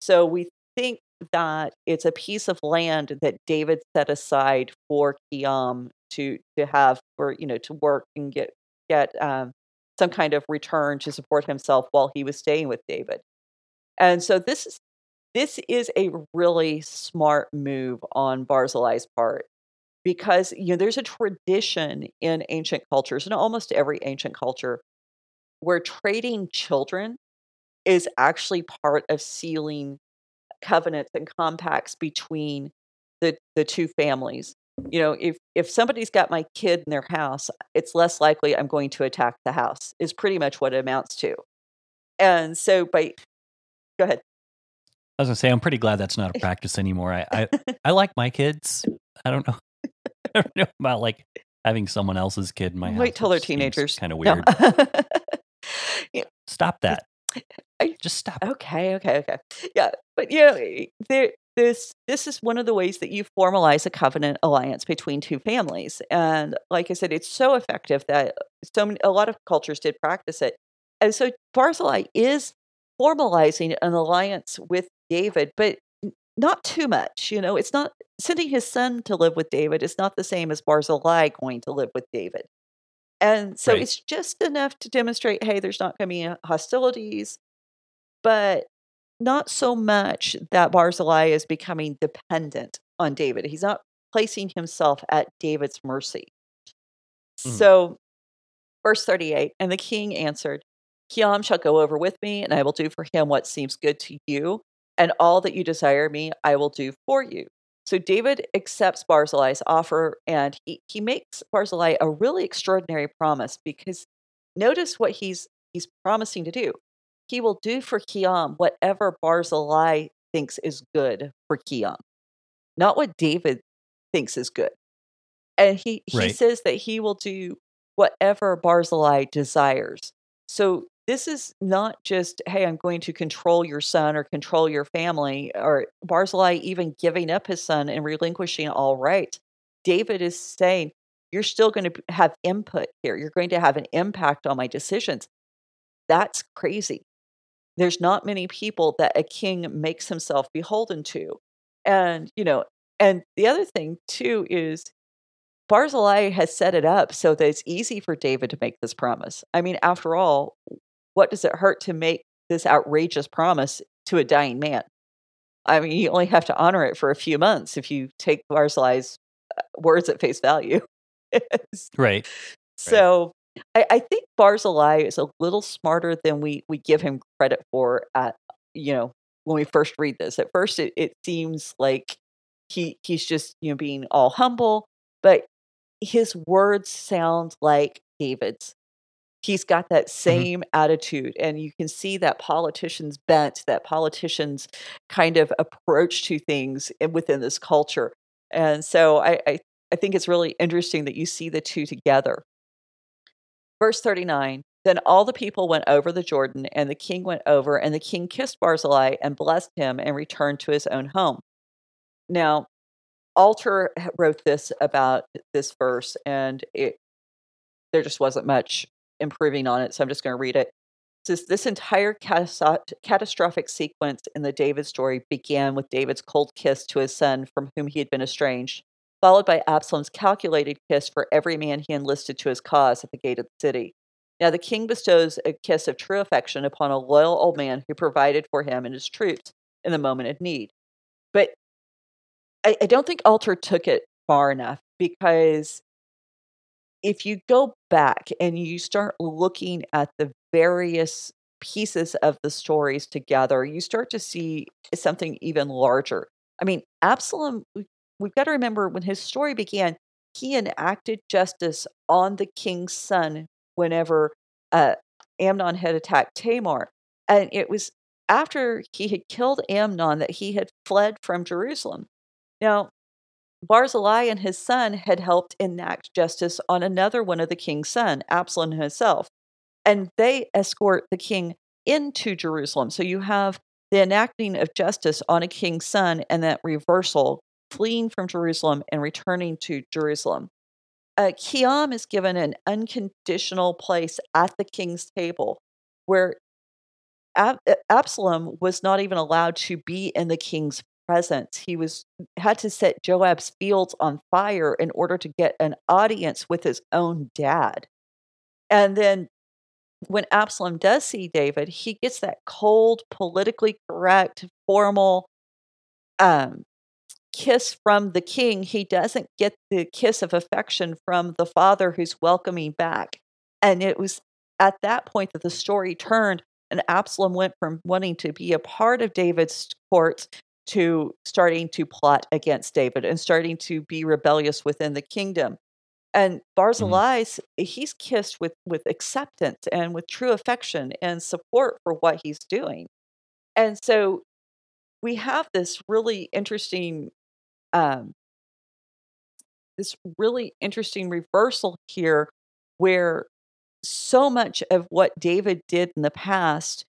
[SPEAKER 2] so we think that it's a piece of land that David set aside for Kiam to to have for you know to work and get get um, some kind of return to support himself while he was staying with David. And so this is this is a really smart move on Barzillai's part because you know there's a tradition in ancient cultures and almost every ancient culture where trading children is actually part of sealing covenants and compacts between the the two families. You know, if if somebody's got my kid in their house, it's less likely I'm going to attack the house. Is pretty much what it amounts to. And so, by go ahead.
[SPEAKER 1] I was gonna say I'm pretty glad that's not a *laughs* practice anymore. I I, *laughs* I like my kids. I don't know. *laughs* I don't know about like having someone else's kid in my house.
[SPEAKER 2] Wait till they're teenagers.
[SPEAKER 1] Kind of weird. *laughs* No. Stop that. I, just stop.
[SPEAKER 2] Okay, okay, okay. Yeah, but you know, eh, there, this this is one of the ways that you formalize a covenant alliance between two families, and like I said, it's so effective that so many, a lot of cultures did practice it, and so Barzillai is formalizing an alliance with David, but not too much. You know, it's not sending his son to live with David. is not the same as Barzillai going to live with David. And so right. it's just enough to demonstrate, hey, there's not going to be hostilities but not so much that Barzillai is becoming dependent on David. He's not placing himself at David's mercy. Mm. So, verse 38 And the king answered, Kiam shall go over with me, and I will do for him what seems good to you, and all that you desire me, I will do for you. So David accepts Barzillai's offer, and he, he makes Barzillai a really extraordinary promise because notice what he's he's promising to do he will do for Kiam whatever Barzillai thinks is good for Kiam, not what David thinks is good. And he, he right. says that he will do whatever Barzillai desires. So this is not just, hey, I'm going to control your son or control your family, or Barzillai even giving up his son and relinquishing all right David is saying, You're still going to have input here. You're going to have an impact on my decisions. That's crazy. There's not many people that a king makes himself beholden to. And, you know, and the other thing too is Barzillai has set it up so that it's easy for David to make this promise. I mean, after all, what does it hurt to make this outrageous promise to a dying man? I mean, you only have to honor it for a few months if you take Barzillai's uh, words at face value. *laughs*
[SPEAKER 1] right.
[SPEAKER 2] So I, I, think Barzillai is a little smarter than we, we give him credit for at, you know, when we first read this. At first, it, it seems like he he's just, you know, being all humble, but his words sound like David's. He's got that mm-hmm. same mm-hmm. attitude, and you can see that politicians bent, that politicians kind of approach to things within this culture. And so I, I, I think it's really interesting that you see the two together. Verse 39 Then all the people went over the Jordan, and the king went over, and the king kissed Barzillai and blessed him and returned to his own home. Now, Alter wrote this about this verse, and it there just wasn't much improving on it, so I'm just going to read it. It says this entire catastrophic sequence in the David story began with David's cold kiss to his son from whom he had been estranged, followed by Absalom's calculated kiss for every man he enlisted to his cause at the gate of the city. Now the king bestows a kiss of true affection upon a loyal old man who provided for him and his troops in the moment of need. But I, I don't think Alter took it far enough because if you go back and you start looking at the various pieces of the stories together, you start to see something even larger. I mean, Absalom, we've got to remember when his story began, he enacted justice on the king's son whenever uh, Amnon had attacked Tamar. And it was after he had killed Amnon that he had fled from Jerusalem. Now, Barzillai and his son had helped enact justice on another one of the king's son, Absalom himself, and they escort the king into Jerusalem. So you have the enacting of justice on a king's son and that reversal, fleeing from Jerusalem and returning to Jerusalem. Uh, Kiam is given an unconditional place at the king's table where Ab- Absalom was not even allowed to be in the king's presence. He was had to set Joab's fields on fire in order to get an audience with his own dad. And then when Absalom does see David, he gets that cold, politically correct, formal um, kiss from the king. He doesn't get the kiss of affection from the father who's welcoming back. And it was at that point that the story turned, and Absalom went from wanting to be a part of David's court to starting to plot against David and starting to be rebellious within the kingdom. And mm-hmm. Barzillai, mm-hmm. he's kissed with with acceptance and with true affection and support for what he's doing. And so we have this really interesting um, this really interesting reversal here where so much of what David did in the past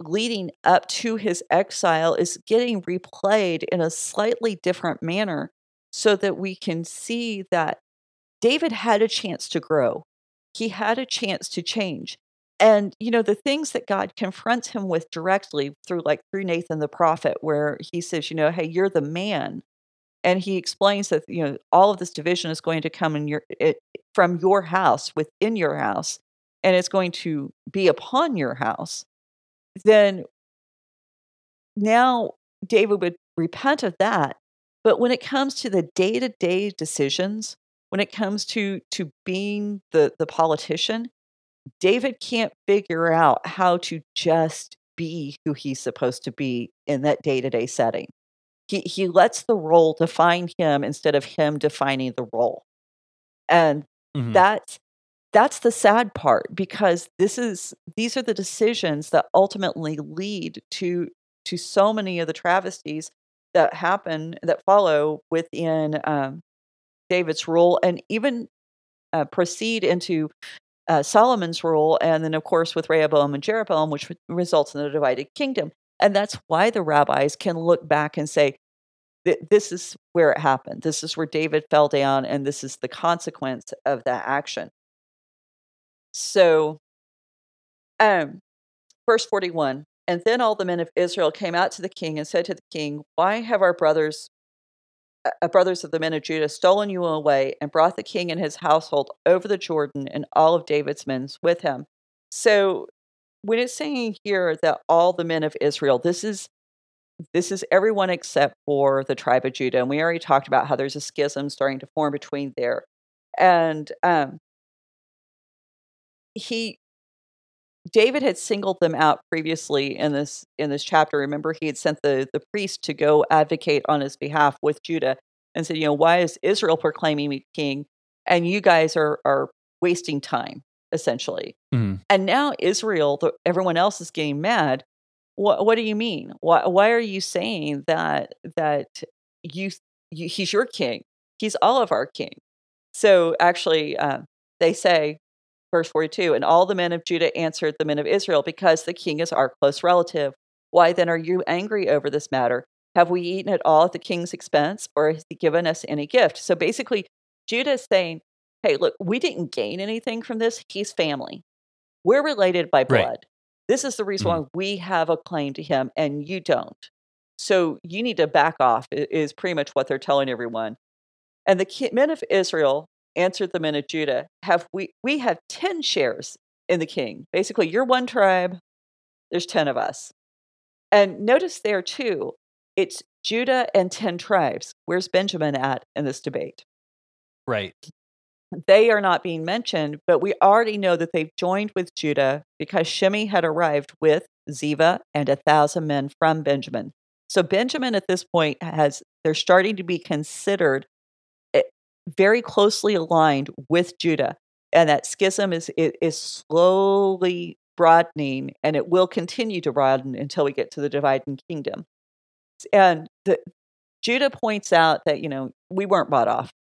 [SPEAKER 2] leading up to his exile is getting replayed in a slightly different manner so that we can see that David had a chance to grow. He had a chance to change. And, you know, the things that God confronts him with directly through, like through Nathan the prophet, where he says, you know, hey, you're the man. And he explains that, you know, all of this division is going to come in your, it, from your house, within your house, and it's going to be upon your house then now David would repent of that. But when it comes to the day to day decisions, when it comes to to being the the politician, David can't figure out how to just be who he's supposed to be in that day to day setting. He he lets the role define him instead of him defining the role, and mm-hmm. that's that's the sad part because this is these are the decisions that ultimately lead to to so many of the travesties that happen that follow within um, David's rule and even uh, proceed into uh, Solomon's rule, and then of course with Rehoboam and Jeroboam, which results in the divided kingdom. And that's why the rabbis can look back and say, this is where it happened. This is where David fell down, and this is the consequence of that action. So, um, verse 41 And then all the men of Israel came out to the king and said to the king, Why have our brothers, uh, uh brothers of the men of Judah, stolen you away and brought the king and his household over the Jordan and all of David's men with him? So, when it's saying here that all the men of Israel, this is this is everyone except for the tribe of Judah. And we already talked about how there's a schism starting to form between there. And um, he David had singled them out previously in this in this chapter. Remember, he had sent the the priest to go advocate on his behalf with Judah and said, you know, why is Israel proclaiming me king, and you guys are are wasting time essentially. Mm-hmm. And now Israel, the, everyone else is getting mad. What what do you mean? Why why are you saying that that you, you he's your king? He's all of our king. So actually, uh, they say Verse 42 And all the men of Judah answered the men of Israel, Because the king is our close relative. Why then are you angry over this matter? Have we eaten at all at the king's expense, or has he given us any gift? So basically, Judah is saying, Hey, look, we didn't gain anything from this. He's family. We're related by blood. Right. This is the reason mm-hmm. why we have a claim to him and you don't. So you need to back off, is pretty much what they're telling everyone. And the men of Israel answered the men of Judah, have we we have 10 shares in the king. Basically, you're one tribe, there's 10 of us. And notice there too, it's Judah and 10 tribes. Where's Benjamin at in this debate?
[SPEAKER 1] Right.
[SPEAKER 2] They are not being mentioned, but we already know that they've joined with Judah because Shimei had arrived with Ziva and a thousand men from Benjamin. So Benjamin at this point has, they're starting to be considered very closely aligned with Judah. And that schism is, is slowly broadening and it will continue to broaden until we get to the dividing kingdom. And the, Judah points out that, you know, we weren't bought off.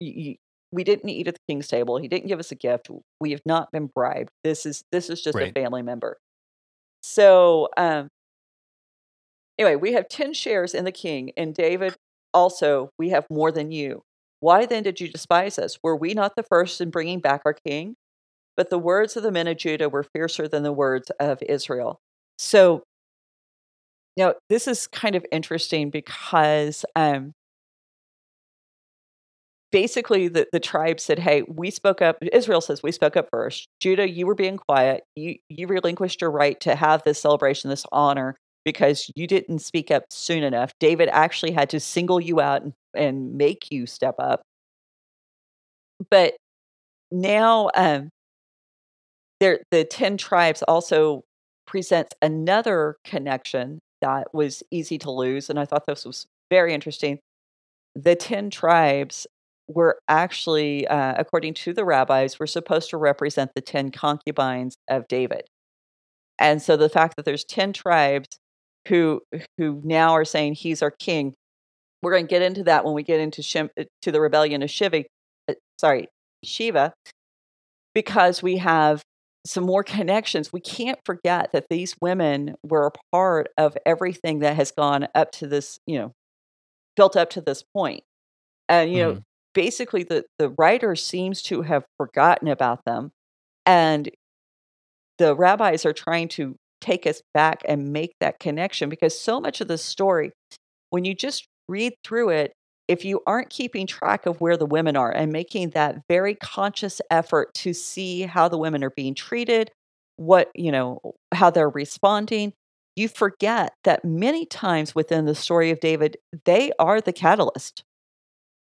[SPEAKER 2] We didn't eat at the king's table. He didn't give us a gift. We have not been bribed. This is this is just right. a family member. So um, anyway, we have 10 shares in the king, and David also, we have more than you. Why then did you despise us? Were we not the first in bringing back our king? But the words of the men of Judah were fiercer than the words of Israel. So, now this is kind of interesting because um, basically the, the tribe said, Hey, we spoke up. Israel says, We spoke up first. Judah, you were being quiet. You, you relinquished your right to have this celebration, this honor, because you didn't speak up soon enough. David actually had to single you out and make you step up. But now um, there, the 10 tribes also presents another connection that was easy to lose. And I thought this was very interesting. The 10 tribes were actually, uh, according to the rabbis, were supposed to represent the 10 concubines of David. And so the fact that there's 10 tribes who who now are saying he's our king we're going to get into that when we get into Shim, uh, to the rebellion of Shiva. Uh, sorry, Shiva, because we have some more connections. We can't forget that these women were a part of everything that has gone up to this, you know, built up to this point. And you mm-hmm. know, basically, the the writer seems to have forgotten about them, and the rabbis are trying to take us back and make that connection because so much of the story when you just read through it, if you aren't keeping track of where the women are and making that very conscious effort to see how the women are being treated, what, you know, how they're responding, you forget that many times within the story of David, they are the catalyst.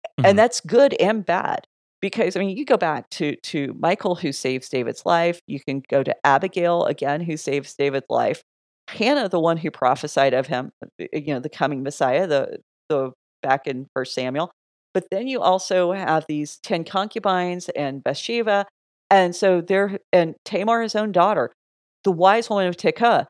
[SPEAKER 2] Mm-hmm. And that's good and bad because I mean, you go back to to Michal who saves David's life. You can go to Abigail again who saves David's life. Hannah, the one who prophesied of him, uh, you know, the coming Messiah, the the back in First Samuel. But then you also have these ten concubines and Bathsheba, and so there and Tamar, his own daughter, the wise woman of Tekoa.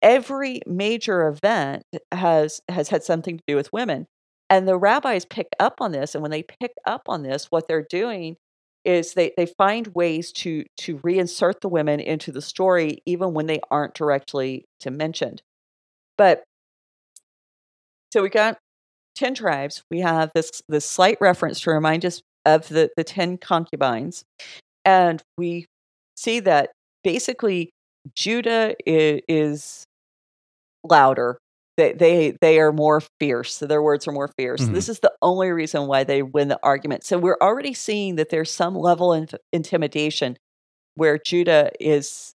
[SPEAKER 2] Every major event has has had something to do with women, and the rabbis pick up on this. And when they pick up on this, what they're doing is they they find ways to to reinsert the women into the story, even when they aren't directly to mentioned. But so we got 10 tribes, we have this, this slight reference to remind us of the, the 10 concubines. And we see that basically Judah is, is louder. They, they they are more fierce. So their words are more fierce.
[SPEAKER 1] Mhm.
[SPEAKER 2] This is the only reason why they win the argument. So we're already seeing that there's some level of intimidation where Judah is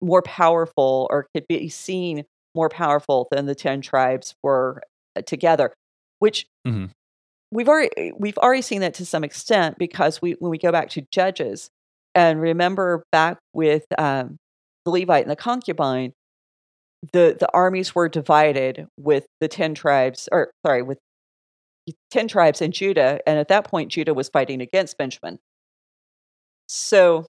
[SPEAKER 2] more powerful or could be seen more powerful than the 10 tribes were uh, together, which
[SPEAKER 1] Mhm.
[SPEAKER 2] we've already we've already seen that to some extent because we when we go back to Judges and remember back with um, the Levite and the concubine, the the armies were divided with the 10 tribes or sorry with 10 tribes in Judah and at that point Judah was fighting against Benjamin. So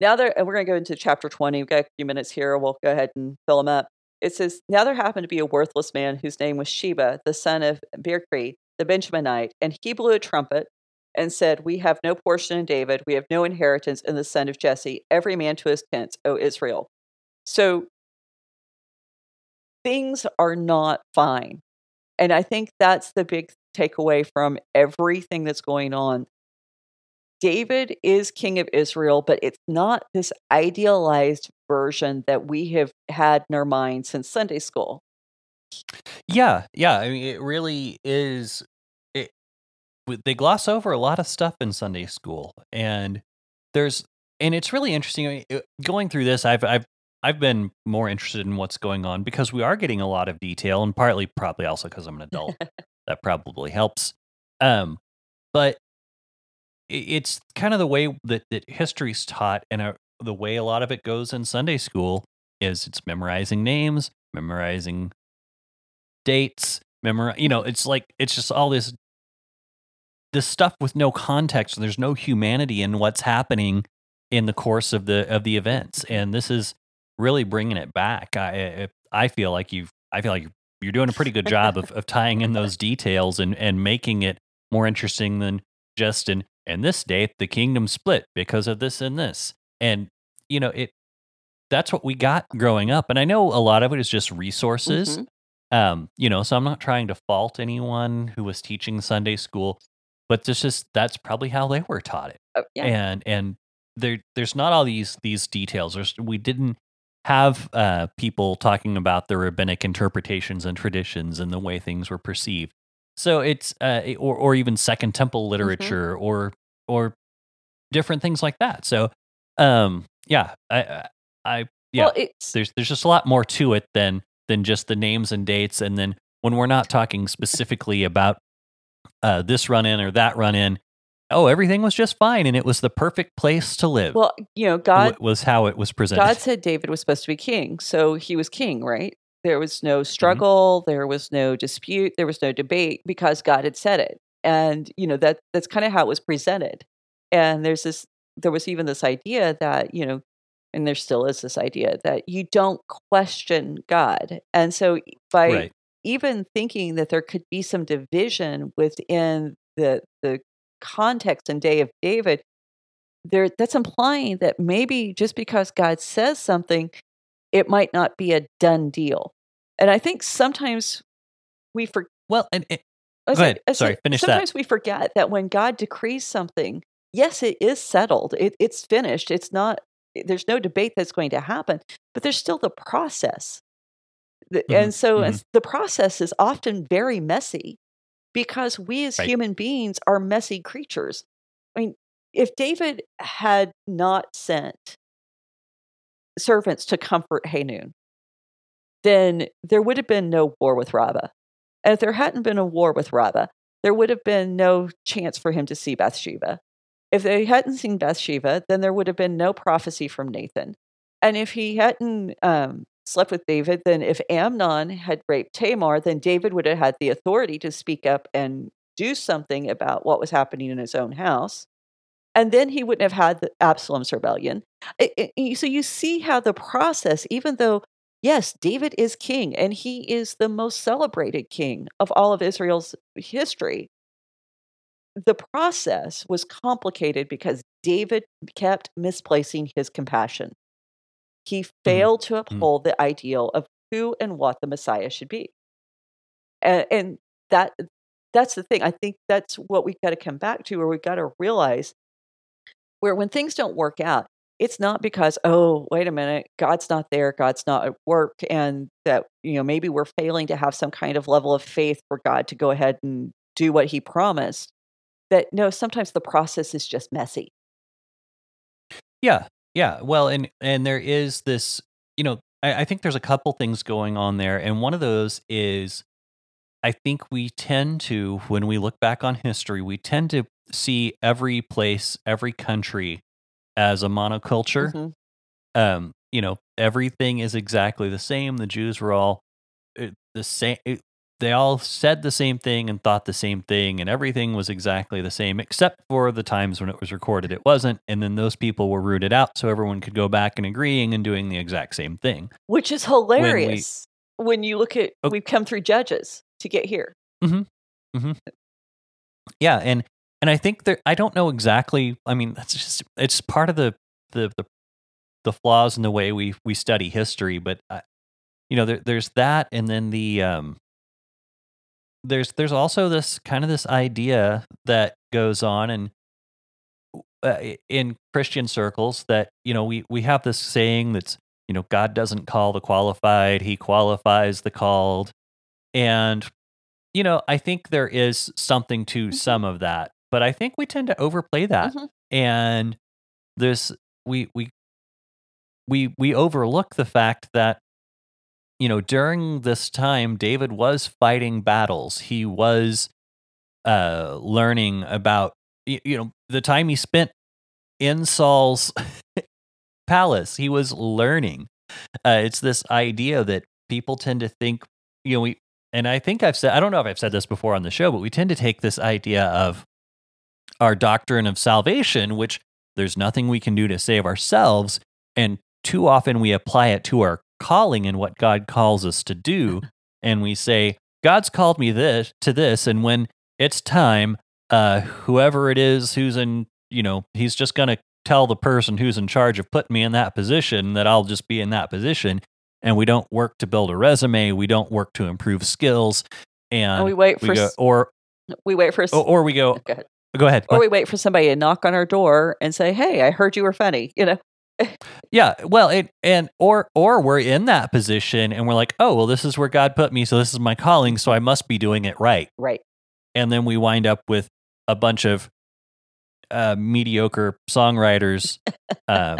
[SPEAKER 2] now there, and we're going to go into chapter 20. We've got a few minutes here. We'll go ahead and fill them up. It says, Now there happened to be a worthless man whose name was Sheba, the son of Bichri, the Benjaminite, and he blew a trumpet and said, We have no portion in David, we have no inheritance in the son of Jesse, every man to his tents, O Israel. So things are not fine. And I think that's the big takeaway from everything that's going on. David is king of Israel, but it's not this idealized version that we have had in our minds since Sunday school.
[SPEAKER 1] Yeah, yeah. I mean, it really is. It they gloss over a lot of stuff in Sunday school, and there's and it's really interesting. I mean, going through this, I've I've I've been more interested in what's going on because we are getting a lot of detail, and partly probably also because I'm an adult. *laughs* that probably helps. Um, but it's kind of the way that that history's taught, and uh, the way a lot of it goes in Sunday school is it's memorizing names, memorizing dates, memorize. You know, it's like it's just all this this stuff with no context. And There's no humanity in what's happening in the course of the of the events, and this is really bringing it back. I I I feel like you've I feel like you're, doing a pretty good job of, *laughs* of tying in those details and and making it more interesting than just in and this date the kingdom split because of this and this and you know it that's what we got growing up and i know a lot of it is just resources
[SPEAKER 2] Mhm.
[SPEAKER 1] um you know so i'm not trying to fault anyone who was teaching sunday school but this just that's probably how they were taught it
[SPEAKER 2] Oh, yeah.
[SPEAKER 1] and and there there's not all these these details there's we didn't have uh people talking about the rabbinic interpretations and traditions and the way things were perceived. So it's uh or or even second temple literature or or different things like that. So um yeah i i, I yeah
[SPEAKER 2] Well, it's
[SPEAKER 1] there's there's just a lot more to it than than just the names and dates. And then when we're not talking specifically about uh this run in or that run in oh everything was just fine and it was the perfect place to live
[SPEAKER 2] well, you know, God
[SPEAKER 1] was how it was presented
[SPEAKER 2] God said David was supposed to be king, so he was king, right? There was no mm-hmm. struggle, there was no dispute, there was no debate because God had said it. And you know that that's kind of how it was presented. And there's this there was even this idea that, you know, and there still is this idea that you don't question God. And so by
[SPEAKER 1] right
[SPEAKER 2] even thinking that there could be some division within the the context and day of David, there that's implying that maybe just because God says something, it might not be a done deal. And I think sometimes we forget.
[SPEAKER 1] well and, and Go ahead. Sorry, finish that.
[SPEAKER 2] sometimes we forget that when God decrees something, yes, it is settled. It, it's finished. It's not. There's no debate that's going to happen, but there's still the process.
[SPEAKER 1] Mhm,
[SPEAKER 2] And so
[SPEAKER 1] mhm.
[SPEAKER 2] as the process is often very messy because we as
[SPEAKER 1] Right.
[SPEAKER 2] human beings are messy creatures. I mean, if David had not sent servants to comfort Hanun, then there would have been no war with Rabbah. And if there hadn't been a war with Rabbah, there would have been no chance for him to see Bathsheba. If they hadn't seen Bathsheba, then there would have been no prophecy from Nathan. And if he hadn't um, slept with David, then if Amnon had raped Tamar, then David would have had the authority to speak up and do something about what was happening in his own house. And then he wouldn't have had the Absalom's rebellion. I- I- so you see how the process, even though, yes, David is king and he is the most celebrated king of all of Israel's history, the process was complicated because David kept misplacing his compassion. He mm-hmm. failed to mm-hmm. uphold the ideal of who and what the Messiah should be. And, and that that's the thing. I think that's what we've got to come back to, or we've got to realize where when things don't work out, it's not because oh wait a minute god's not there god's not at work and that you know maybe we're failing to have some kind of level of faith for god to go ahead and do what he promised that no sometimes the process is just messy
[SPEAKER 1] yeah yeah well and and there is this you know I, I think there's a couple things going on there and one of those is i think we tend to when we look back on history we tend to see every place every country as a monoculture. Mm-hmm. Um, you know, everything is exactly the same. The Jews were all uh, the same. They all said the same thing and thought the same thing, and everything was exactly the same, except for the times when it was recorded, it wasn't. And then those people were rooted out, so everyone could go back and agreeing and doing the exact same thing,
[SPEAKER 2] which is hilarious when, we, when you look at. Okay. We've come through judges to get here.
[SPEAKER 1] Mm-hmm. Mm-hmm. Yeah, and and I think that I don't know exactly. I mean, that's just it's part of the the the, the flaws in the way we we study history. But I, you know, there, there's that, and then the um, there's there's also this kind of this idea that goes on and uh, in Christian circles that you know we we have this saying that's you know God doesn't call the qualified, He qualifies the called, and you know I think there is something to mm-hmm. some of that but I think we tend to overplay that. Mm-hmm. And this we we we we overlook the fact that you know during this time David was fighting battles. He was uh learning about you, you know the time he spent in Saul's *laughs* palace. He was learning. Uh, it's this idea that people tend to think, you know, we, and I think I've said, I don't know if I've said this before on the show, but we tend to take this idea of our doctrine of salvation, which there's nothing we can do to save ourselves. And too often we apply it to our calling and what God calls us to do. and we say, God's called me this to this. And when it's time, uh, whoever it is who's in, you know, he's just going to tell the person who's in charge of putting me in that position that I'll just be in that position. And we don't work to build a resume. We don't work to improve skills. And,
[SPEAKER 2] and we wait
[SPEAKER 1] we
[SPEAKER 2] for,
[SPEAKER 1] go, or,
[SPEAKER 2] we wait for,
[SPEAKER 1] or, or we go, go Go ahead.
[SPEAKER 2] Or we wait for somebody to knock on our door and say, "Hey, I heard you were funny." You know.
[SPEAKER 1] Yeah, well, it and or or we're in that position and we're like, "Oh, well, this is where God put me, so this is my calling, so I must be doing it right."
[SPEAKER 2] Right.
[SPEAKER 1] And then we wind up with a bunch of uh, mediocre songwriters *laughs* uh,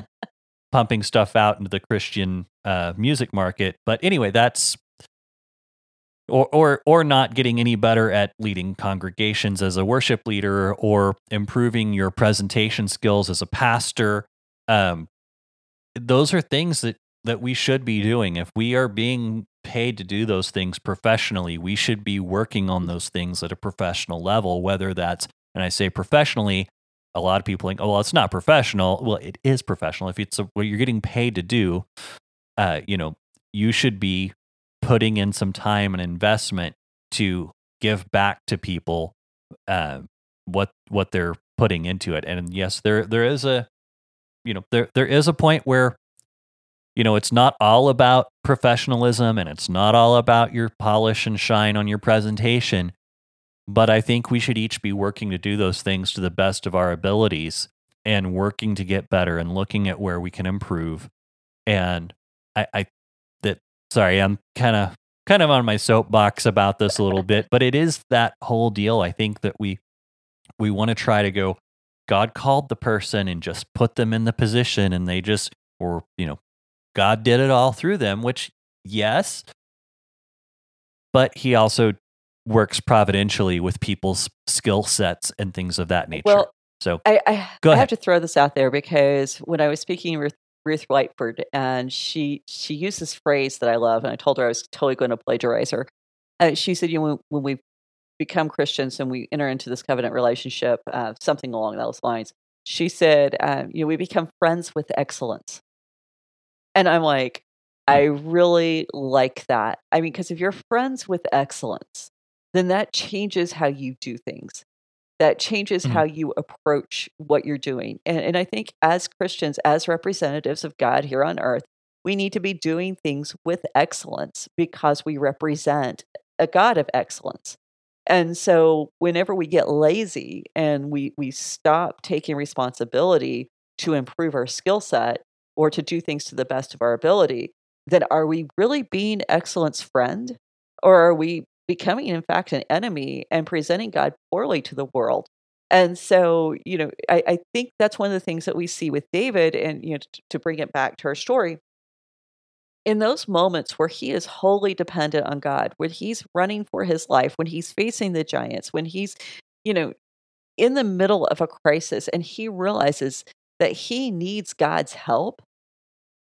[SPEAKER 1] pumping stuff out into the Christian uh, music market. But anyway, that's or or or not getting any better at leading congregations as a worship leader or improving your presentation skills as a pastor um, those are things that that we should be doing. If we are being paid to do those things professionally we should be working on those things at a professional level whether that's and i say professionally a lot of people think oh well it's not professional. Well it is professional. If it's a, what you're getting paid to do uh, you know you should be putting in some time and investment to give back to people uh, what what they're putting into it. And yes, there there is a you know there there is a point where you know it's not all about professionalism and it's not all about your polish and shine on your presentation but i think we should each be working to do those things to the best of our abilities and working to get better and looking at where we can improve and i, I that sorry, I'm kind of kind of on my soapbox about this a little bit, but it is that whole deal. I think that we we want to try to go. God called the person and just put them in the position, and they just or you know, God did it all through them. Which yes, but He also works providentially with people's skill sets and things of that nature.
[SPEAKER 2] Well,
[SPEAKER 1] so
[SPEAKER 2] I, I, I have to throw this out there because when I was speaking with Ruth Whiteford, and she she used this phrase that I love, and I told her I was totally going to plagiarize her. Uh, she said, "You know, when, when, we become Christians and we enter into this covenant relationship, uh, something along those lines." She said, uh, "You know, we become friends with excellence," and I'm like, I hmm. really like that. I mean, because if you're friends with excellence, then that changes how you do things that changes mm-hmm. how you approach what you're doing. And, and I think as Christians, as representatives of God here on earth, we need to be doing things with excellence because we represent a God of excellence. And so whenever we get lazy and we we stop taking responsibility to improve our skill set or to do things to the best of our ability, then are we really being excellence friend or are we becoming in fact an enemy and presenting God poorly to the world? And so, you know, I, I think that's one of the things that we see with David and you know t- to bring it back to our story in those moments where he is wholly dependent on God, when he's running for his life, when he's facing the giants, when he's, you know, in the middle of a crisis and he realizes that he needs God's help,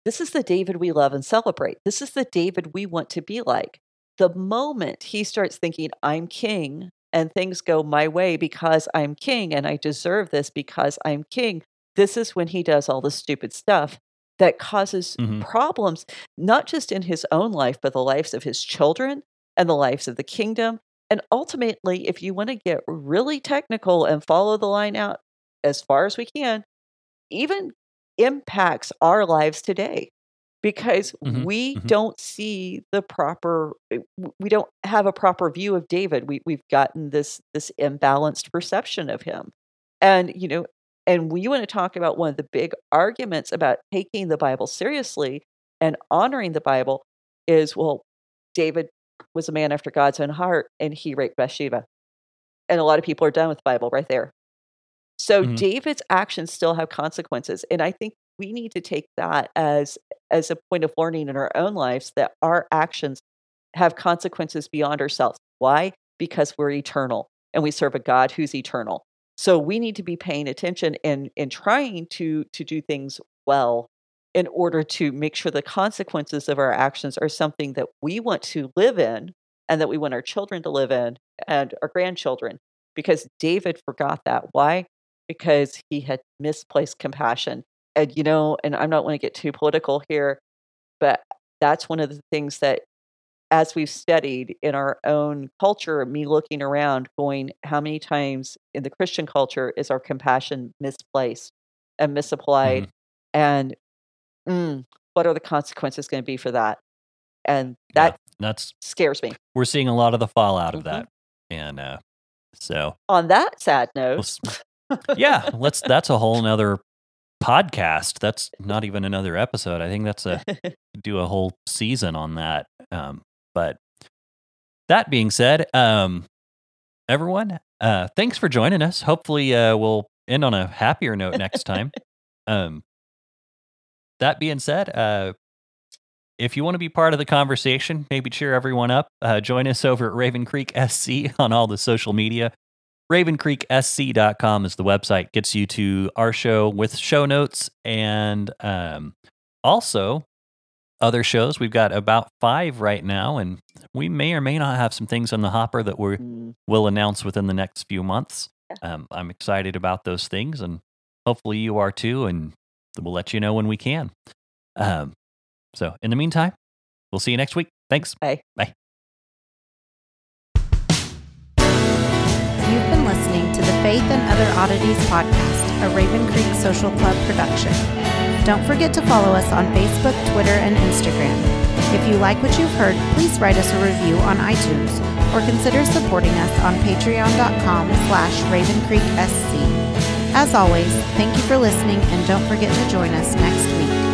[SPEAKER 2] this is the David we love and celebrate. This is the David we want to be like. The moment he starts thinking, I'm king and things go my way because I'm king and I deserve this because I'm king, this is when he does all the stupid stuff that causes
[SPEAKER 1] Mhm.
[SPEAKER 2] problems, not just in his own life, but the lives of his children and the lives of the kingdom. And ultimately, if you want to get really technical and follow the line out as far as we can, even impacts our lives today because
[SPEAKER 1] Mhm,
[SPEAKER 2] we
[SPEAKER 1] mhm.
[SPEAKER 2] don't see the proper uh, we don't have a proper view of David. We we've gotten this this imbalanced perception of him. And you know, and we want to talk about one of the big arguments about taking the Bible seriously and honoring the Bible is well, David was a man after God's own heart and he raped Bathsheba. And a lot of people are done with the Bible right there. So
[SPEAKER 1] Mhm.
[SPEAKER 2] David's actions still have consequences, and I think we need to take that as as a point of learning in our own lives that our actions have consequences beyond ourselves. Why? Because we're eternal and we serve a God who's eternal. So we need to be paying attention and and trying to to do things well in order to make sure the consequences of our actions are something that we want to live in and that we want our children to live in and our grandchildren because David forgot that. Why? Because he had misplaced compassion. And, you know, and I'm not want to get too political here, but that's one of the things that, as we've studied in our own culture, me looking around, going, how many times in the Christian culture is our compassion misplaced and misapplied?
[SPEAKER 1] Mhm.
[SPEAKER 2] And mm, what are the consequences going to be for that? And
[SPEAKER 1] Yeah,
[SPEAKER 2] that
[SPEAKER 1] that's
[SPEAKER 2] scares me.
[SPEAKER 1] we're seeing a lot of the fallout of
[SPEAKER 2] Mhm.
[SPEAKER 1] that, and uh, so
[SPEAKER 2] On that sad note,
[SPEAKER 1] yeah, let's. That's a whole nother podcast. That's *laughs* not even another episode. I think that's a *laughs* do a whole season on that. Um, but that being said, um, everyone, uh, thanks for joining us. Hopefully, uh, we'll end on a happier note next time. *laughs* um, that being said, uh, if you want to be part of the conversation, maybe cheer everyone up. Uh, join us over at Raven Creek SC *laughs* on all the social media. RavenCreekSC.com is the website, gets you to our show with show notes and um, also other shows. We've got about five right now, and we may or may not have some things on the hopper that we
[SPEAKER 2] Mm,
[SPEAKER 1] will announce within the next few months.
[SPEAKER 2] Yeah.
[SPEAKER 1] Um, I'm excited about those things, and hopefully you are too, and we'll let you know when we can. Um, so, in the meantime, we'll see you next week. Thanks.
[SPEAKER 2] Bye.
[SPEAKER 1] Bye.
[SPEAKER 3] You've been listening to the Faith and Other Oddities podcast, a Raven Creek Social Club production. Don't forget to follow us on Facebook, Twitter, and Instagram. If you like what you've heard, please write us a review on iTunes or consider supporting us on patreon.com slash ravencreeksc. As always, thank you for listening and don't forget to join us next week.